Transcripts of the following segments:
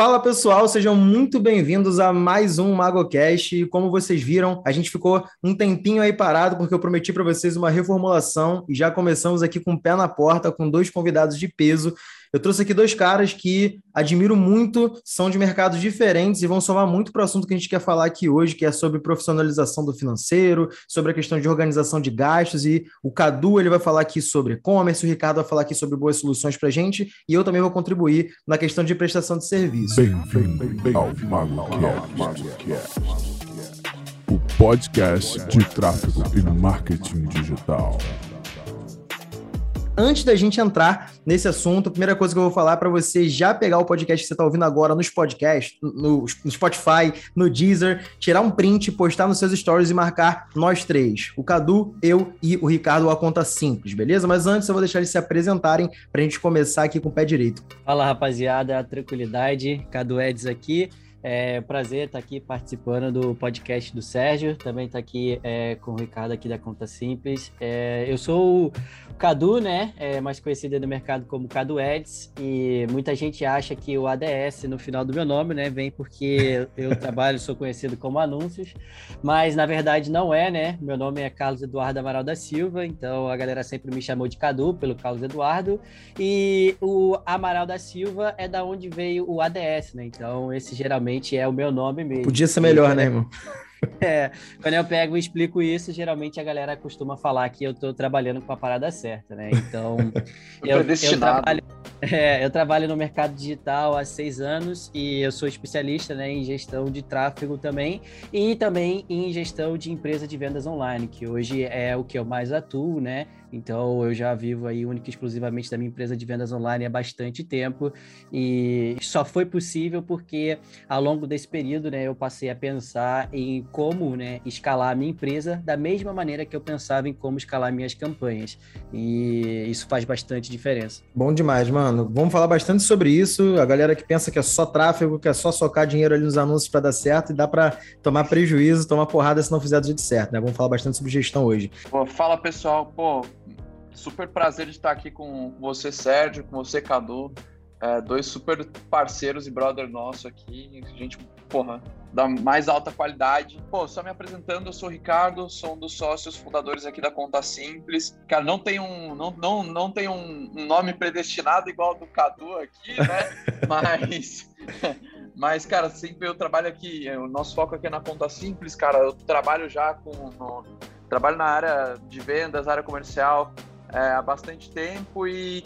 Fala pessoal, sejam muito bem-vindos a mais um MagoCast. Como vocês viram, a gente ficou um tempinho aí parado porque eu prometi para vocês uma reformulação e já começamos aqui com o pé na porta com dois convidados de peso eu trouxe aqui dois caras que admiro muito, são de mercados diferentes e vão somar muito para o assunto que a gente quer falar aqui hoje, que é sobre profissionalização do financeiro, sobre a questão de organização de gastos. E o Cadu ele vai falar aqui sobre e-commerce, o Ricardo vai falar aqui sobre boas soluções para a gente e eu também vou contribuir na questão de prestação de serviço. Bem-vindo ao MagoCast, o podcast de tráfego e marketing digital antes da gente entrar nesse assunto, a primeira coisa que eu vou falar é para você já pegar o podcast que você está ouvindo agora nos podcasts, no, Spotify, no Deezer, tirar um print, postar nos seus stories e marcar nós três, o Cadu, eu e o Ricardo, a conta simples, beleza? Mas antes eu vou deixar eles se apresentarem para a gente começar aqui com o pé direito. Fala rapaziada, tranquilidade, Cadu Eds aqui. É prazer estar aqui participando do podcast do Sérgio, também estar aqui é, com o Ricardo aqui da Conta Simples. É, eu sou o Cadu, né? É, mais conhecido no mercado como Cadu Eds, e muita gente acha que o ADS no final do meu nome, né, vem porque eu trabalho, sou conhecido como Anúncios, mas na verdade não é, né? Meu nome é Carlos Eduardo Amaral da Silva, então a galera sempre me chamou de Cadu pelo Carlos Eduardo, e o Amaral da Silva é da onde veio o ADS, né? Então esse geralmente geralmente é o meu nome mesmo. Podia ser melhor, né, irmão? É, quando eu pego e explico isso, geralmente a galera costuma falar que eu estou trabalhando com a parada certa, né? Então, eu, eu, trabalho, é, eu trabalho no mercado digital há seis anos e eu sou especialista né, em gestão de tráfego também e também em gestão de empresa de vendas online, que hoje é o que eu mais atuo, né? Então eu já vivo aí única e exclusivamente da minha empresa de vendas online há bastante tempo e só foi possível porque ao longo desse período, né, eu passei a pensar em como, né, escalar a minha empresa da mesma maneira que eu pensava em como escalar minhas campanhas. E isso faz bastante diferença. Bom demais, mano. Vamos falar bastante sobre isso. A galera que pensa que é só tráfego, que é só socar dinheiro ali nos anúncios para dar certo e dá para tomar prejuízo, tomar porrada se não fizer do jeito certo, né? Vamos falar bastante sobre gestão hoje. Pô, fala pessoal, pô, super prazer de estar aqui com você, Sérgio, com você, Cadu. É, dois super parceiros e brother nosso aqui. Gente, porra, da mais alta qualidade. Pô, só me apresentando, eu sou o Ricardo, sou um dos sócios fundadores aqui da Conta Simples. Cara, não tem um, não, não, não tem um, nome predestinado igual do Cadu aqui, né? Mas. Mas, cara, sempre eu trabalho aqui, o nosso foco aqui é na Conta Simples, cara. Eu trabalho já com. No, trabalho na área de vendas, área comercial, é, há bastante tempo e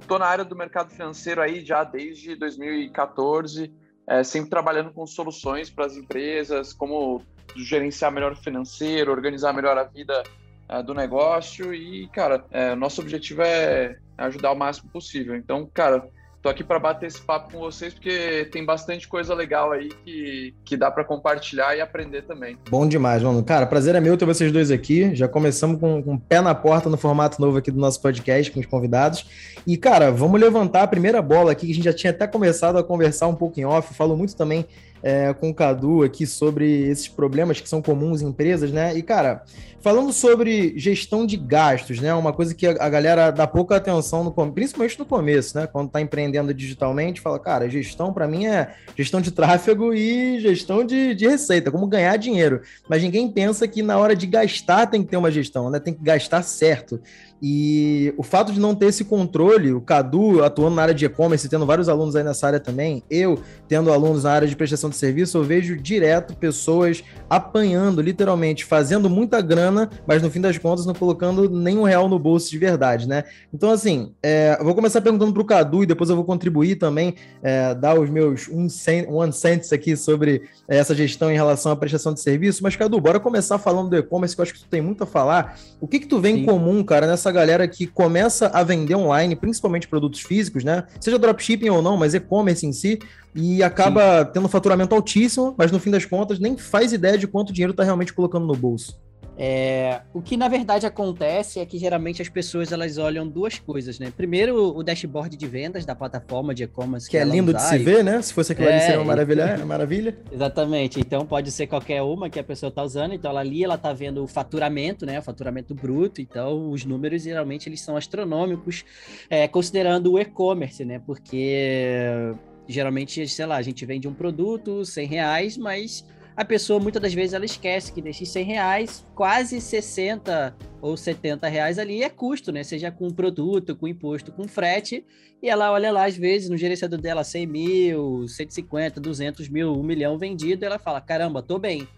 estou na área do mercado financeiro aí já desde 2014, é, sempre trabalhando com soluções para as empresas, como gerenciar melhor o financeiro, organizar melhor a vida é, do negócio e, cara, é, nosso objetivo é ajudar o máximo possível. Então, cara, Tô aqui para bater esse papo com vocês porque tem bastante coisa legal aí que, que dá para compartilhar e aprender também. Bom demais, mano. Cara, prazer é meu ter vocês dois aqui. Já começamos com, com o pé na porta no formato novo aqui do nosso podcast com os convidados. E, cara, vamos levantar a primeira bola aqui, que a gente já tinha até começado a conversar um pouco em off. Falou muito também é, com o Cadu aqui sobre esses problemas que são comuns em empresas, né? E, cara, falando sobre gestão de gastos, né? Uma coisa que a, galera dá pouca atenção, no, principalmente no começo, né? Quando tá empreendendo digitalmente, fala, cara, gestão para mim é gestão de tráfego e gestão de, de receita, como ganhar dinheiro. Mas ninguém pensa que na hora de gastar tem que ter uma gestão, né? Tem que gastar certo. E o fato de não ter esse controle, o Cadu atuando na área de e-commerce, tendo vários alunos aí nessa área também, eu tendo alunos na área de prestação de serviço, eu vejo direto pessoas apanhando, literalmente, fazendo muita grana, mas no fim das contas não colocando nenhum real no bolso de verdade, né? Então, assim, é, eu vou começar perguntando para o Cadu e depois eu vou contribuir também, é, dar os meus um cent, one cents aqui sobre é, essa gestão em relação à prestação de serviço. Mas, Cadu, bora começar falando do e-commerce, que eu acho que tu tem muito a falar. O que que tu vê Sim. em comum, cara, nessa essa galera que começa a vender online, principalmente produtos físicos, né? Seja dropshipping ou não, mas e-commerce em si, e acaba Sim. tendo um faturamento altíssimo, mas no fim das contas nem faz ideia de quanto dinheiro está realmente colocando no bolso. É, o que na verdade acontece é que geralmente as pessoas elas olham duas coisas, né? Primeiro, o dashboard de vendas da plataforma de e-commerce. Que, que é lindo de se ver, né? Se fosse aquilo é, ali, seria uma maravilha. maravilha. Exatamente. Então pode ser qualquer uma que a pessoa está usando. Então ela ali ela está vendo o faturamento, né? O faturamento bruto. Então os números geralmente eles são astronômicos, é, considerando o e-commerce, né? Porque geralmente, sei lá, a gente vende um produto, 100 reais, mas a pessoa muitas das vezes ela esquece que desses 100 reais, quase 60 ou 70 reais ali é custo, né? Seja com produto, com imposto, com frete, e ela olha lá, às vezes, no gerenciador dela, 100 mil, 150, 200 mil, 1 milhão vendido, ela fala, caramba, tô bem.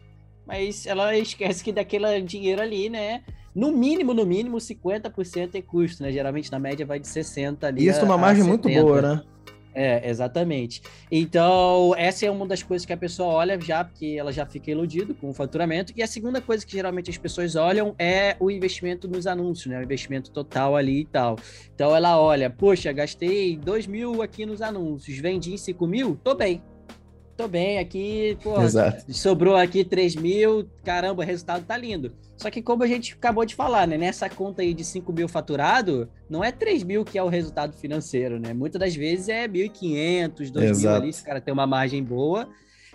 Mas ela esquece que daquele dinheiro ali, né? No mínimo, no mínimo, 50% é custo, né? Geralmente, na média, vai de 60 ali. Isso é uma margem muito boa, né? É, exatamente. Então, essa é uma das coisas que a pessoa olha já, porque ela já fica iludida com o faturamento. E a segunda coisa que geralmente as pessoas olham é o investimento nos anúncios, né? O investimento total ali e tal. Então, ela olha, poxa, gastei 2 mil aqui nos anúncios, vendi 5 mil, tô bem tô bem aqui, pô, Exato. sobrou aqui 3 mil, caramba, o resultado tá lindo. Só que como a gente acabou de falar, né, nessa conta aí de 5 mil faturado, não é 3 mil que é o resultado financeiro, né? Muitas das vezes é 1.500, 2 Exato. mil ali, se o cara tem uma margem boa.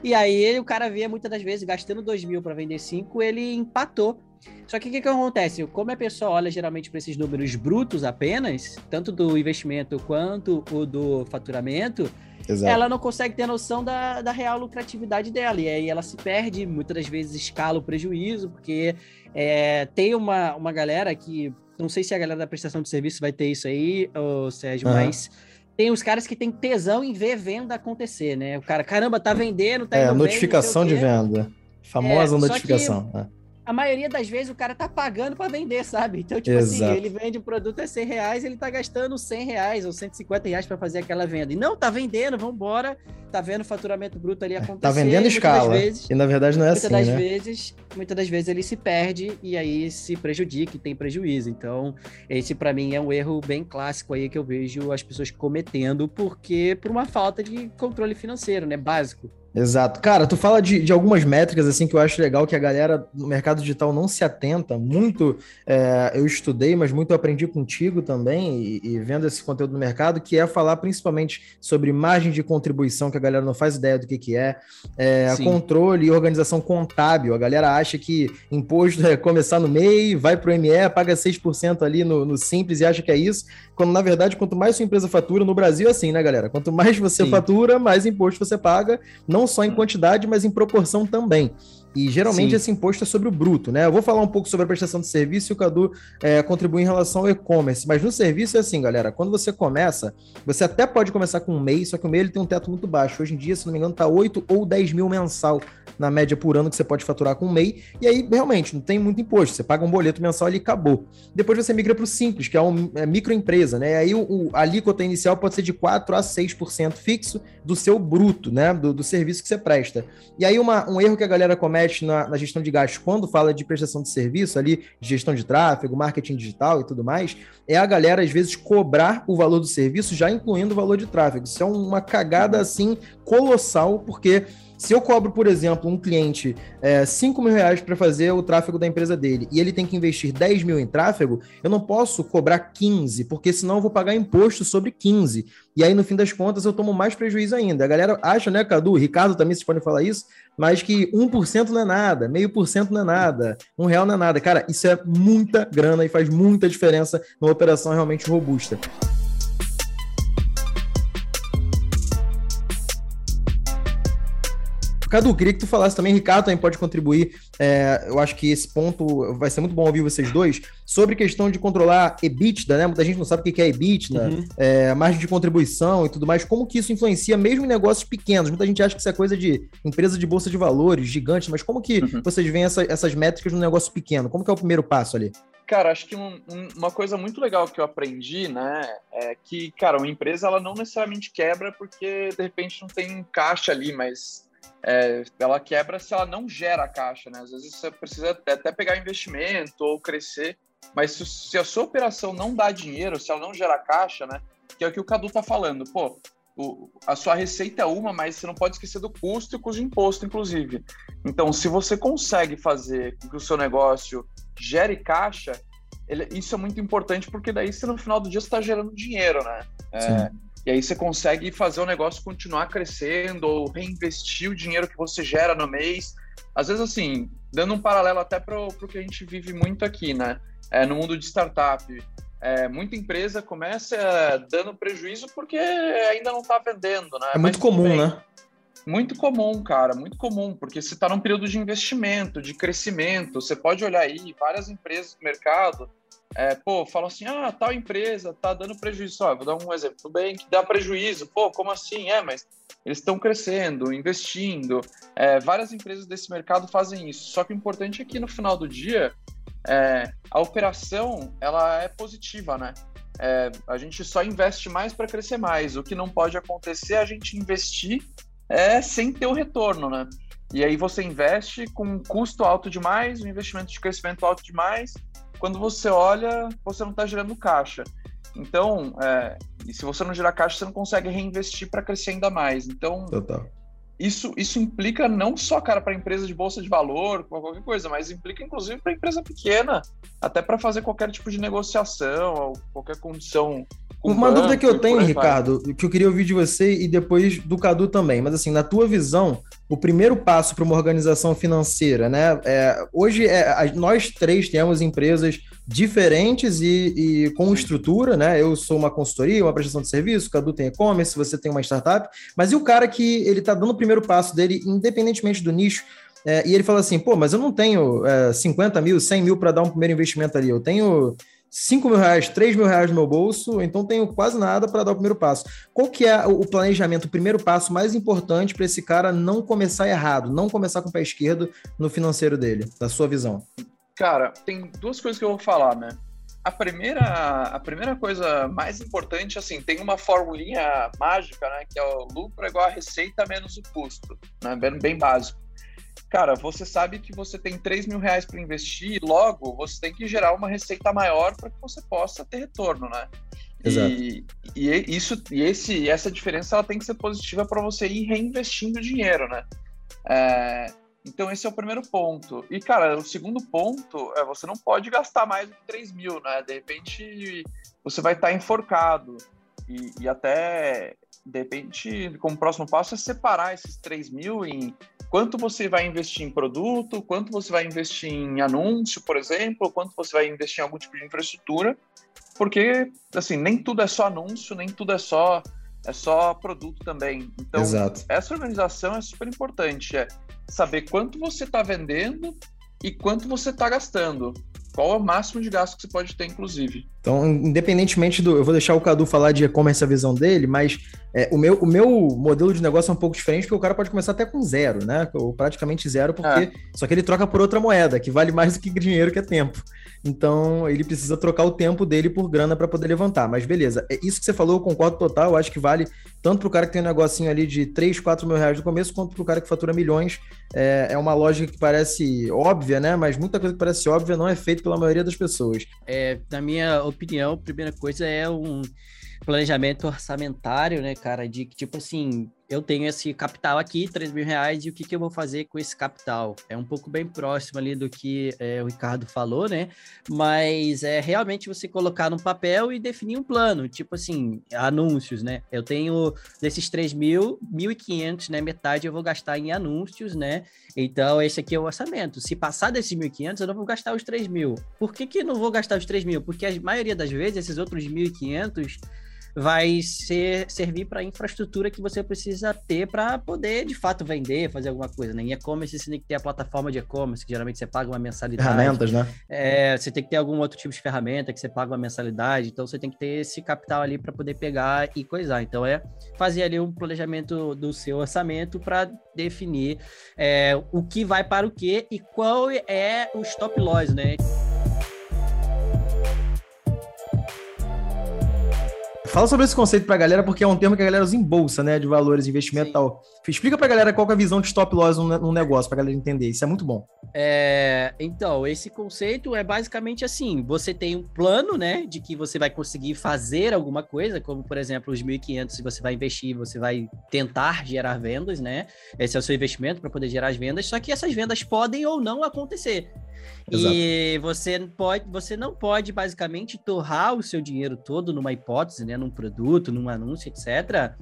E aí o cara vê muitas das vezes gastando 2 mil para vender 5, ele empatou. Só que o que, que acontece? Como a pessoa olha geralmente para esses números brutos apenas, tanto do investimento quanto o do faturamento, Exato. ela não consegue ter noção da, da real lucratividade dela. E aí ela se perde, muitas das vezes escala o prejuízo, porque é, tem uma, uma galera que. Não sei se a galera da prestação de serviço vai ter isso aí, ô, Sérgio, uhum. mas tem os caras que têm tesão em ver venda acontecer, né? O cara, caramba, tá vendendo, tá É, notificação bem, de venda. Famosa é, notificação. Que, é a maioria das vezes o cara tá pagando para vender, sabe? Então, tipo assim, Exato. assim, ele vende o produto a 100 reais, ele tá gastando 100 reais ou 150 reais para fazer aquela venda. E não, tá vendendo, vambora, tá vendo o faturamento bruto ali é, acontecer. Tá vendendo escala. Vezes, e na verdade não é muitas assim, das né? Vezes, muitas das vezes ele se perde e aí se prejudica e tem prejuízo. Então, esse para mim é um erro bem clássico aí que eu vejo as pessoas cometendo, porque por uma falta de controle financeiro, né? Básico. Exato. Cara, tu fala de, de algumas métricas assim que eu acho legal que a galera no mercado digital não se atenta. Muito é, eu estudei, mas muito aprendi contigo também e, e, vendo esse conteúdo no mercado, que é falar principalmente sobre margem de contribuição, que a galera não faz ideia do que, que é, é controle e organização contábil. A galera acha que imposto é começar no MEI, vai para o ME, paga 6% ali no, no Simples e acha que é isso, quando na verdade, quanto mais sua empresa fatura, no Brasil é assim, né, galera? Quanto mais você Sim. fatura, mais imposto você paga. Não não só em quantidade, mas em proporção também. E geralmente Sim. esse imposto é sobre o bruto, né? Eu vou falar um pouco sobre a prestação de serviço e o Cadu é, contribui em relação ao e-commerce. Mas no serviço é assim, galera. Quando você começa, você até pode começar com um mês, só que o mês ele tem um teto muito baixo. Hoje em dia, se não me engano, tá 8 ou 10 mil mensal na média por ano que você pode faturar com um MEI. E aí, realmente, não tem muito imposto. Você paga um boleto mensal e acabou. Depois você migra para o Simples, que é uma é microempresa, né? E aí o, o, a alíquota inicial pode ser de 4 a 6% fixo do seu bruto, né? Do, do serviço que você presta. E aí, uma, um erro que a galera comete na, na gestão de gastos, quando fala de prestação de serviço ali, gestão de tráfego, marketing digital e tudo mais, é a galera, às vezes, cobrar o valor do serviço já incluindo o valor de tráfego. Isso é uma cagada, assim, colossal, porque se eu cobro, por exemplo, um cliente é, 5 mil reais para fazer o tráfego da empresa dele e ele tem que investir 10 mil em tráfego, eu não posso cobrar 15, porque senão eu vou pagar imposto sobre 15. E aí, no fim das contas, eu tomo mais prejuízo ainda. A galera acha, né, Cadu? Ricardo também, vocês podem falar isso, mas que 1% não é nada, meio por cento não é nada, um real não é nada. Cara, isso é muita grana e faz muita diferença numa operação realmente robusta. Cadu, queria que tu falasse também, Ricardo também pode contribuir. É, eu acho que esse ponto vai ser muito bom ouvir vocês dois sobre questão de controlar EBITDA, né? Muita gente não sabe o que é EBITDA, uhum. é, margem de contribuição e tudo mais. Como que isso influencia mesmo em negócios pequenos? Muita gente acha que isso é coisa de empresa de bolsa de valores, gigante, mas como que uhum. vocês veem essa, essas métricas no negócio pequeno? Como que é o primeiro passo ali? Cara, acho que um, um, uma coisa muito legal que eu aprendi, né, é que, cara, uma empresa ela não necessariamente quebra porque de repente não tem caixa ali, mas é, ela quebra se ela não gera caixa, né? Às vezes você precisa até pegar investimento ou crescer, mas se, se, a sua operação não dá dinheiro, se ela não gera caixa, né? Que é o que o Cadu tá falando, pô, o, a sua receita é uma, mas você não pode esquecer do custo e custo de imposto, inclusive. Então, se você consegue fazer com que o seu negócio gere caixa, ele, isso é muito importante porque daí você no final do dia está gerando dinheiro, né? É, e aí você consegue fazer o negócio continuar crescendo ou reinvestir o dinheiro que você gera no mês. Às vezes, assim, dando um paralelo até para o que a gente vive muito aqui, né? É, no mundo de startup. é, muita empresa começa dando prejuízo porque ainda não está vendendo, né? É muito Mas, comum, bem, né? Muito comum, cara, muito comum, porque você está num período de investimento, de crescimento. Você pode olhar aí várias empresas do mercado, é, pô, falam assim: ah, tal empresa tá dando prejuízo. Ó, vou dar um exemplo do bem que dá prejuízo. Pô, como assim? É, mas eles estão crescendo, investindo. É, várias empresas desse mercado fazem isso. Só que o importante é que no final do dia é, a operação ela é positiva, né? É, a gente só investe mais para crescer mais. O que não pode acontecer é a gente investir é, sem ter o retorno, né? E aí você investe com um custo alto demais, um investimento de crescimento alto demais. Quando você olha, você não está gerando caixa. Então, é, e se você não gerar caixa, você não consegue reinvestir para crescer ainda mais. Então, Total isso, isso implica não só, cara, para empresa de bolsa de valor, qualquer coisa, mas implica inclusive para empresa pequena, até para fazer qualquer tipo de negociação, ou qualquer condição. Uma banco, dúvida que eu tenho, Ricardo, vai. que eu queria ouvir de você e depois do Cadu também, mas assim, na tua visão, o primeiro passo para uma organização financeira, né? É, hoje é, nós três temos empresas diferentes e, e, com estrutura, né? Eu sou uma consultoria, uma prestação de serviço, o Cadu tem e-commerce, você tem uma startup, mas e o cara que ele está dando o primeiro passo dele, independentemente do nicho, é, e ele fala assim, pô, mas eu não tenho é, 50 mil, 100 mil para dar um primeiro investimento ali, eu tenho 5 mil reais, 3 mil reais no meu bolso, então tenho quase nada para dar o primeiro passo. Qual que é o planejamento, o primeiro passo mais importante para esse cara não começar errado, não começar com o pé esquerdo no financeiro dele, da sua visão? Cara, tem duas coisas que eu vou falar, né? A primeira, a primeira coisa mais importante, assim, tem uma formulinha mágica, né? Que é o lucro igual a receita menos o custo, né? Bem básico. Cara, você sabe que você tem 3 mil reais para investir, logo você tem que gerar uma receita maior para que você possa ter retorno, né? Exato. E, e isso e esse essa diferença ela tem que ser positiva para você ir reinvestindo dinheiro, né? É, então, esse é o primeiro ponto. E, cara, o segundo ponto é você não pode gastar mais do que 3 mil, né? De repente, você vai estar enforcado. E, e até, de repente, como próximo passo, é separar esses 3 mil em quanto você vai investir em produto, quanto você vai investir em anúncio, por exemplo, quanto você vai investir em algum tipo de infraestrutura. Porque, assim, nem tudo é só anúncio, nem tudo é só é só produto também. Então, Exato. essa organização é super importante. É saber quanto você está vendendo e quanto você está gastando. Qual é o máximo de gasto que você pode ter, inclusive. Então, independentemente do. Eu vou deixar o Cadu falar de e-commerce a visão dele, mas é, o, meu, o meu modelo de negócio é um pouco diferente, porque o cara pode começar até com zero, né? Ou praticamente zero, porque. É. Só que ele troca por outra moeda, que vale mais do que dinheiro, que é tempo. Então, ele precisa trocar o tempo dele por grana para poder levantar. Mas beleza, é isso que você falou, eu concordo total. Eu acho que vale tanto para o cara que tem um negocinho ali de 3, 4 mil reais no começo, quanto para o cara que fatura milhões. É, é uma lógica que parece óbvia, né? Mas muita coisa que parece óbvia não é feita pela maioria das pessoas. É, na minha opinião, a primeira coisa é um planejamento orçamentário, né, cara? De que, tipo assim, eu tenho esse capital aqui, 3 mil reais, e o que, que eu vou fazer com esse capital? É um pouco bem próximo ali do que é, o Ricardo falou, né? Mas é realmente você colocar no papel e definir um plano, tipo assim, anúncios, né? Eu tenho desses 3 mil, 1.500, né? Metade eu vou gastar em anúncios, né? Então, esse aqui é o orçamento. Se passar desses 1.500, eu não vou gastar os 3 mil. Por que, que não vou gastar os 3 mil? Porque a maioria das vezes, esses outros 1.500 vai ser, servir para a infraestrutura que você precisa ter para poder, de fato, vender, fazer alguma coisa. Né? Em e-commerce, você tem que ter a plataforma de e-commerce, que geralmente você paga uma mensalidade. Ferramentas, né? É, você tem que ter algum outro tipo de ferramenta que você paga uma mensalidade. Então, você tem que ter esse capital ali para poder pegar e coisar. Então, é fazer ali um planejamento do seu orçamento para definir é, o que vai para o que e qual é o stop loss, né? Fala sobre esse conceito pra galera, porque é um termo que a galera usa em bolsa, né? De valores, investimento e tal. Explica pra galera qual é a visão de stop loss num negócio, pra galera entender. Isso é muito bom. É, então, esse conceito é basicamente assim: você tem um plano, né? De que você vai conseguir fazer alguma coisa, como por exemplo, os 1.500, se você vai investir, você vai tentar gerar vendas, né? Esse é o seu investimento para poder gerar as vendas, só que essas vendas podem ou não acontecer. Exato. E você pode, você não pode basicamente torrar o seu dinheiro todo numa hipótese, né, num produto, num anúncio, etc.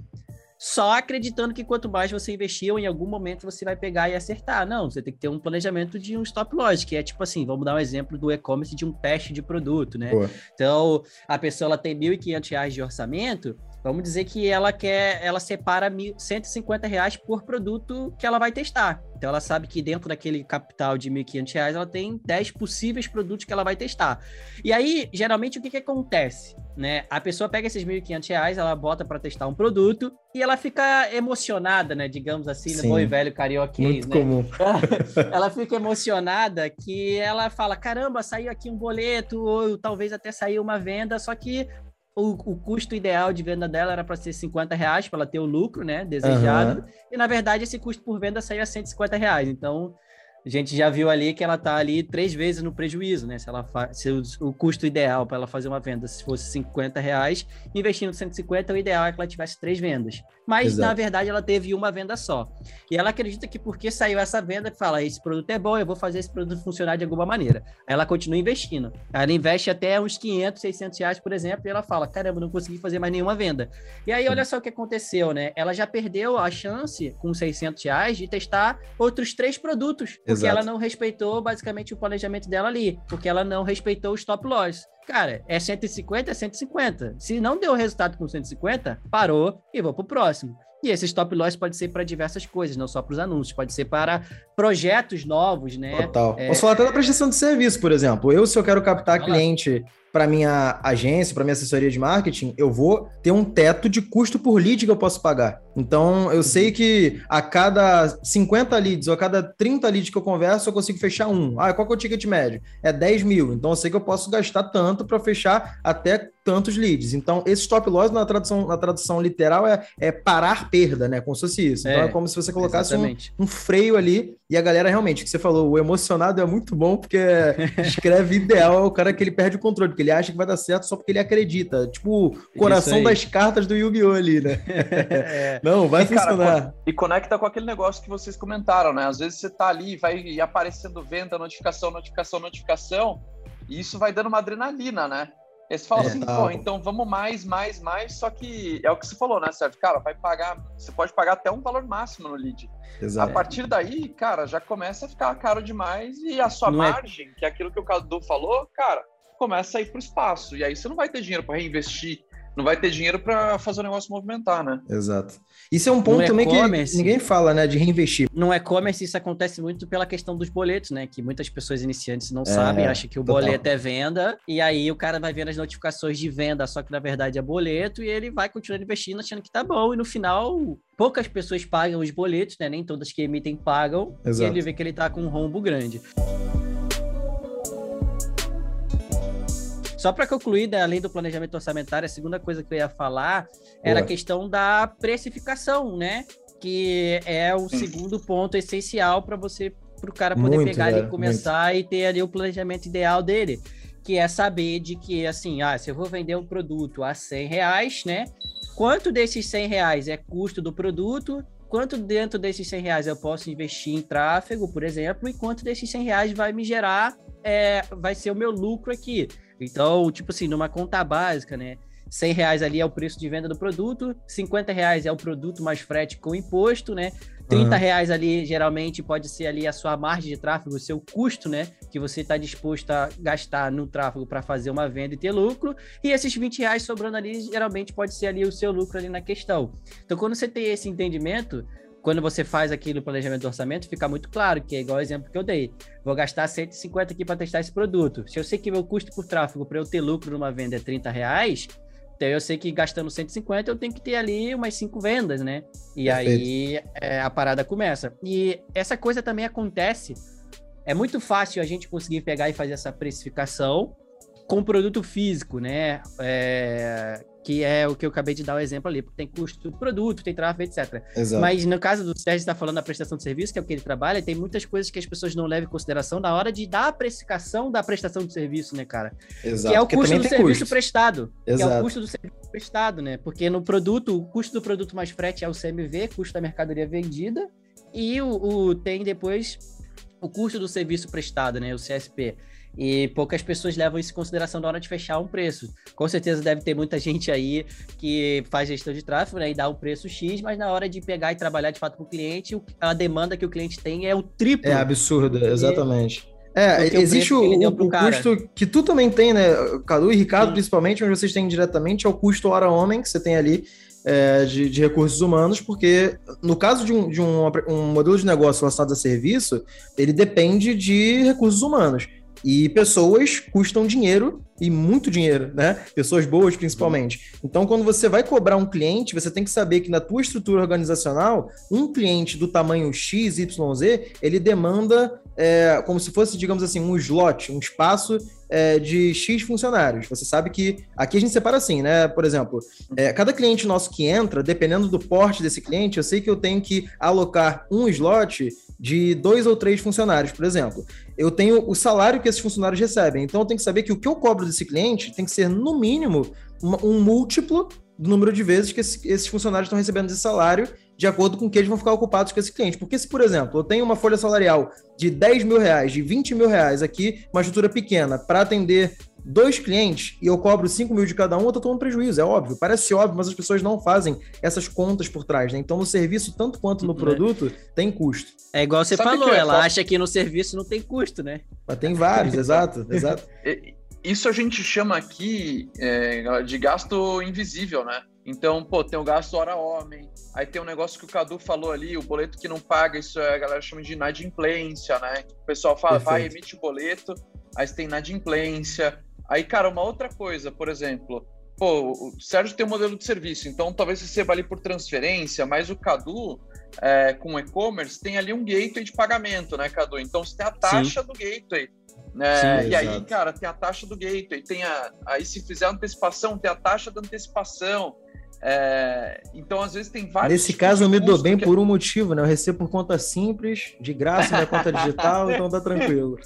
só acreditando que quanto mais você investir, em algum momento você vai pegar e acertar. Não, você tem que ter um planejamento de um stop loss, que é tipo assim, vamos dar um exemplo do e-commerce de um teste de produto, né? Pô. Então, a pessoa ela tem R$ 1.500 de orçamento, Vamos dizer que ela quer, ela separa 150 reais por produto que ela vai testar. Então ela sabe que dentro daquele capital de 1.500 reais ela tem 10 possíveis produtos que ela vai testar. E aí, geralmente, o que, que acontece? Né? A pessoa pega esses 1.500 reais, ela bota para testar um produto e ela fica emocionada, né? Digamos assim, Sim. no bom e velho carioquês, Muito né? comum. ela fica emocionada que ela fala, caramba, saiu aqui um boleto, ou talvez até saiu uma venda, só que o, o, custo ideal de venda dela era para ser 50 reais para ela ter o lucro, né, desejado. Uhum. E na verdade esse custo por venda saiu a 150 reais. Então a gente já viu ali que ela está ali três vezes no prejuízo, né? Se ela se o, o, custo ideal para ela fazer uma venda se fosse 50 reais, investindo 150, o ideal é que ela tivesse três vendas. Mas Exato. na verdade ela teve uma venda só. E ela acredita que porque saiu essa venda, fala: esse produto é bom, eu vou fazer esse produto funcionar de alguma maneira. Aí ela continua investindo. Ela investe até uns 500, 600 reais, por exemplo, e ela fala: caramba, não consegui fazer mais nenhuma venda. E aí olha só o que aconteceu, né? Ela já perdeu a chance com 600 reais de testar outros três produtos. Porque Exato. ela não respeitou basicamente o planejamento dela ali, porque ela não respeitou o stop loss. Cara, é 150, é 150. Se não deu resultado com 150, parou e vou pro próximo. E esse stop loss pode ser para diversas coisas, não só para os anúncios, pode ser para projetos novos, né? Total. É... Posso falar até da prestação de serviço, por exemplo. Eu, se eu quero captar cliente para minha agência, para minha assessoria de marketing, eu vou ter um teto de custo por lead que eu posso pagar. Então, eu uhum. sei que a cada 50 leads ou a cada 30 leads que eu converso, eu consigo fechar um. Ah, qual que é o ticket médio? É 10 mil. Então, eu sei que eu posso gastar tanto para fechar até tantos leads. Então, esse stop loss na tradução, na tradução literal é, é parar perda, né? Como se fosse isso. Então, é, é como se você colocasse um, um, freio ali e a galera realmente, que você falou, o emocionado é muito bom porque escreve ideal é o cara que ele perde o controle, porque ele acha que vai dar certo só porque ele acredita. Tipo, o coração das cartas do Yu-Gi-Oh! ali, né? é. Não, vai e, funcionar. Cara, e conecta com aquele negócio que vocês comentaram, né? Às vezes você tá ali, vai aparecendo venda, notificação, notificação, notificação, e isso vai dando uma adrenalina, né? Aí você fala é, assim, tá. pô, então vamos mais, mais, mais, só que é o que você falou, né, Sérgio? Cara, vai pagar, você pode pagar até um valor máximo no lead. Exato. A partir daí, cara, já começa a ficar caro demais e a sua não é margem, é... que é aquilo que o Cadu falou, cara, começa a ir para o espaço. E aí você não vai ter dinheiro para reinvestir não vai ter dinheiro para fazer o negócio movimentar, né? Exato. Isso é um ponto também que ninguém fala, né, de reinvestir. No e-commerce isso acontece muito pela questão dos boletos, né, que muitas pessoas iniciantes não é, sabem, acham que o total. boleto é venda, e aí o cara vai vendo as notificações de venda, só que na verdade é boleto, e ele vai continuar investindo achando que tá bom, e no final poucas pessoas pagam os boletos, né, nem todas que emitem pagam, Exato. e ele vê que ele tá com um rombo grande. Só para concluir, né, além do planejamento orçamentário, a segunda coisa que eu ia falar era a questão da precificação, né? Que é o segundo ponto essencial para você, para o cara poder muito, pegar e começar muito. e ter ali o planejamento ideal dele. Que é saber de que, assim, ah, se eu vou vender um produto a 100 reais, né? Quanto desses 100 reais é custo do produto quanto dentro desses 100 reais eu posso investir em tráfego, por exemplo, e quanto desses 100 reais vai me gerar, é, vai ser o meu lucro aqui. Então, tipo assim, numa conta básica, né? 100 reais ali é o preço de venda do produto, 50 reais é o produto mais frete com imposto, né? 30 uhum. reais ali, geralmente, pode ser ali a sua margem de tráfego, o seu custo, né? Que você está disposto a gastar no tráfego para fazer uma venda e ter lucro. E esses 20 reais sobrando ali, geralmente pode ser ali o seu lucro ali na questão. Então, quando você tem esse entendimento, quando você faz aqui no planejamento do orçamento, fica muito claro, que é igual o exemplo que eu dei. Vou gastar 150 aqui para testar esse produto. Se eu sei que meu custo por tráfego para eu ter lucro numa venda é 30 reais, então eu sei que gastando 150 eu tenho que ter ali umas cinco vendas, né? E Perfeito. aí é, a parada começa. E essa coisa também acontece. É muito fácil a gente conseguir pegar e fazer essa precificação com produto físico, né? É, que é o que eu acabei de dar o exemplo ali, porque tem custo do produto, tem tráfego, etc. Exato. Mas no caso do Sérgio está falando da prestação de serviço, que é o que ele trabalha, tem muitas coisas que as pessoas não levam em consideração na hora de dar a precificação da prestação de serviço, né, cara? Exato. Que é o custo do serviço custo. prestado. Exato. Que é o custo do serviço prestado, né? Porque no produto, o custo do produto mais frete é o CMV, custo da mercadoria vendida, e o, o tem depois o custo do serviço prestado, né, o CSP. E poucas pessoas levam isso em consideração na hora de fechar um preço. Com certeza deve ter muita gente aí que faz gestão de tráfego né, e dá um preço X, mas na hora de pegar e trabalhar de fato para o cliente, a demanda que o cliente tem é o triplo. É absurdo, exatamente. É, existe o, o, o custo que tu também tem, né, Cadu e Ricardo, Sim. principalmente, mas vocês têm diretamente, é o custo hora homem que você tem ali é, de, de, recursos humanos, porque no caso de, um, de um, um modelo de negócio relacionado a serviço, ele depende de recursos humanos. E pessoas custam dinheiro e muito dinheiro, né? Pessoas boas, principalmente. Então, quando você vai cobrar um cliente, você tem que saber que na tua estrutura organizacional, um cliente do tamanho X, Y, Z, ele demanda é, como se fosse, digamos assim, um slot, um espaço é, de X funcionários. Você sabe que aqui a gente separa assim, né? Por exemplo, é, cada cliente nosso que entra, dependendo do porte desse cliente, eu sei que eu tenho que alocar um slot de dois ou três funcionários, por exemplo. Eu tenho o salário que esses funcionários recebem. Então eu tenho que saber que o que eu cobro desse cliente tem que ser, no mínimo, um múltiplo do número de vezes que esses funcionários estão recebendo esse salário de acordo com que eles vão ficar ocupados com esse cliente. Porque se, por exemplo, eu tenho uma folha salarial de 10 mil reais, de 20 mil reais aqui, uma estrutura pequena, para atender dois clientes e eu cobro 5 mil de cada um, eu tô tomando prejuízo, é óbvio. Parece óbvio, mas as pessoas não fazem essas contas por trás, né? Então, no serviço, tanto quanto no uhum. produto, tem custo. É igual você Sabe falou, é ela acha que no serviço não tem custo, né? Mas tem vários, exato, exato. Isso a gente chama aqui é, de gasto invisível, né? Então, pô, tem o gasto hora homem, aí tem um negócio que o Cadu falou ali, o boleto que não paga, isso a galera chama de inadimplência, né? O pessoal fala, Perfeito. vai, emite o boleto, aí você tem inadimplência. Aí, cara, uma outra coisa, por exemplo, pô, o Sérgio tem um modelo de serviço, então talvez você receba ali por transferência, mas o Cadu, é, com e-commerce, tem ali um gateway de pagamento, né, Cadu? Então você tem a taxa Sim. do gateway. Né? Sim, e exato. aí, cara, tem a taxa do gateway, tem a. Aí, se fizer antecipação, tem a taxa da antecipação. É, então, às vezes, tem vários. Nesse caso, eu me dou bem que... por um motivo, né? Eu recebo por conta simples, de graça, minha conta digital, então tá tranquilo.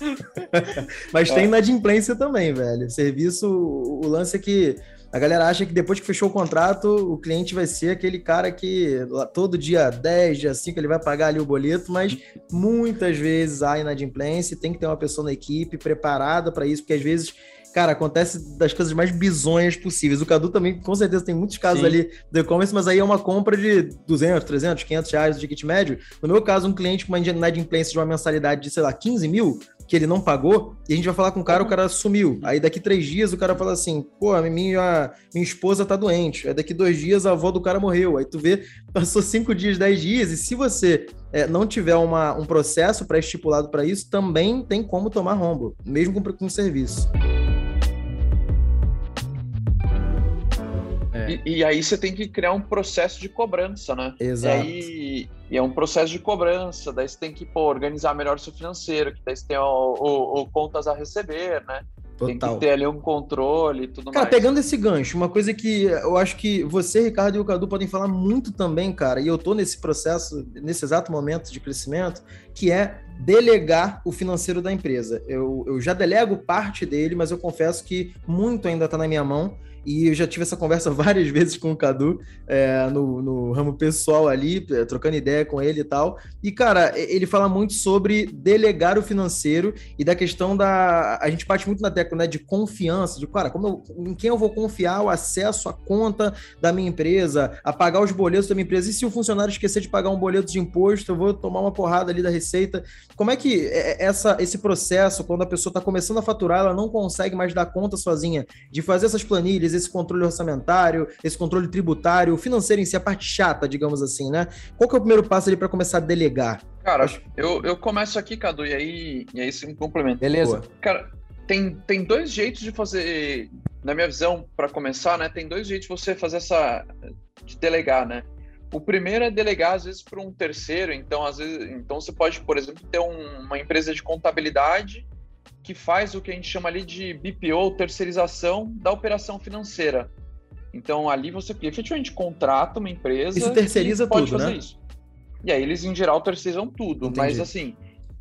Mas é. tem inadimplência também, velho. Serviço, o lance é que a galera acha que depois que fechou o contrato, o cliente vai ser aquele cara que todo dia 10, dia 5, ele vai pagar ali o boleto, mas muitas vezes há inadimplência, tem que ter uma pessoa na equipe preparada para isso, porque às vezes cara, acontece das coisas mais bizonhas possíveis. O Cadu também, com certeza, tem muitos casos Sim. ali do e-commerce, mas aí é uma compra de 200, 300, 500 reais de ticket médio. No meu caso, um cliente com uma inadimplência de uma mensalidade de, sei lá, 15 mil, que ele não pagou, e a gente vai falar com o cara, o cara sumiu. Aí daqui três dias o cara fala assim, pô, minha, minha esposa tá doente. Aí daqui dois dias a avó do cara morreu. Aí tu vê, passou cinco dias, dez dias, e se você é, não tiver uma, um processo pré-estipulado para isso, também tem como tomar rombo, mesmo com, com serviço. E, e, aí você tem que criar um processo de cobrança, né? Exato. E, aí, e é um processo de cobrança, daí você tem que pô, organizar melhor o seu financeiro, que daí você tem o, o, o contas a receber, né? Total. Tem que ter ali um controle e tudo cara, mais. Cara, pegando esse gancho, uma coisa que eu acho que você, Ricardo e o Cadu podem falar muito também, cara, e eu tô nesse processo, nesse exato momento de crescimento, que é delegar o financeiro da empresa. Eu, eu já delego parte dele, mas eu confesso que muito ainda está na minha mão. E eu já tive essa conversa várias vezes com o Cadu, é, no, no, ramo pessoal ali, é, trocando ideia com ele e tal. E, cara, ele fala muito sobre delegar o financeiro e da questão da. A gente parte muito na tecla né, de confiança, de, cara, como eu, em quem eu vou confiar o acesso à conta da minha empresa, a pagar os boletos da minha empresa. E se o funcionário esquecer de pagar um boleto de imposto, eu vou tomar uma porrada ali da Receita. Como é que é, essa, esse processo, quando a pessoa está começando a faturar, ela não consegue mais dar conta sozinha de fazer essas planilhas, esse controle orçamentário, esse controle tributário, o financeiro em si, a parte chata, digamos assim, né? Qual que é o primeiro passo ali para começar a delegar? Cara, Acho... eu, eu começo aqui, Cadu, e aí, e aí você me complementa. Beleza. Boa. Cara, tem, tem dois jeitos de fazer, na minha visão, para começar, né? Tem dois jeitos de você fazer essa. de delegar, né? O primeiro é delegar, às vezes, para um terceiro. Então, às vezes, então você pode, por exemplo, ter um, uma empresa de contabilidade que faz o que a gente chama ali de BPO, terceirização da operação financeira. Então ali você efetivamente contrata uma empresa. Isso terceiriza pode tudo, fazer né? Isso. E aí eles em geral terceirizam tudo. Entendi. Mas assim,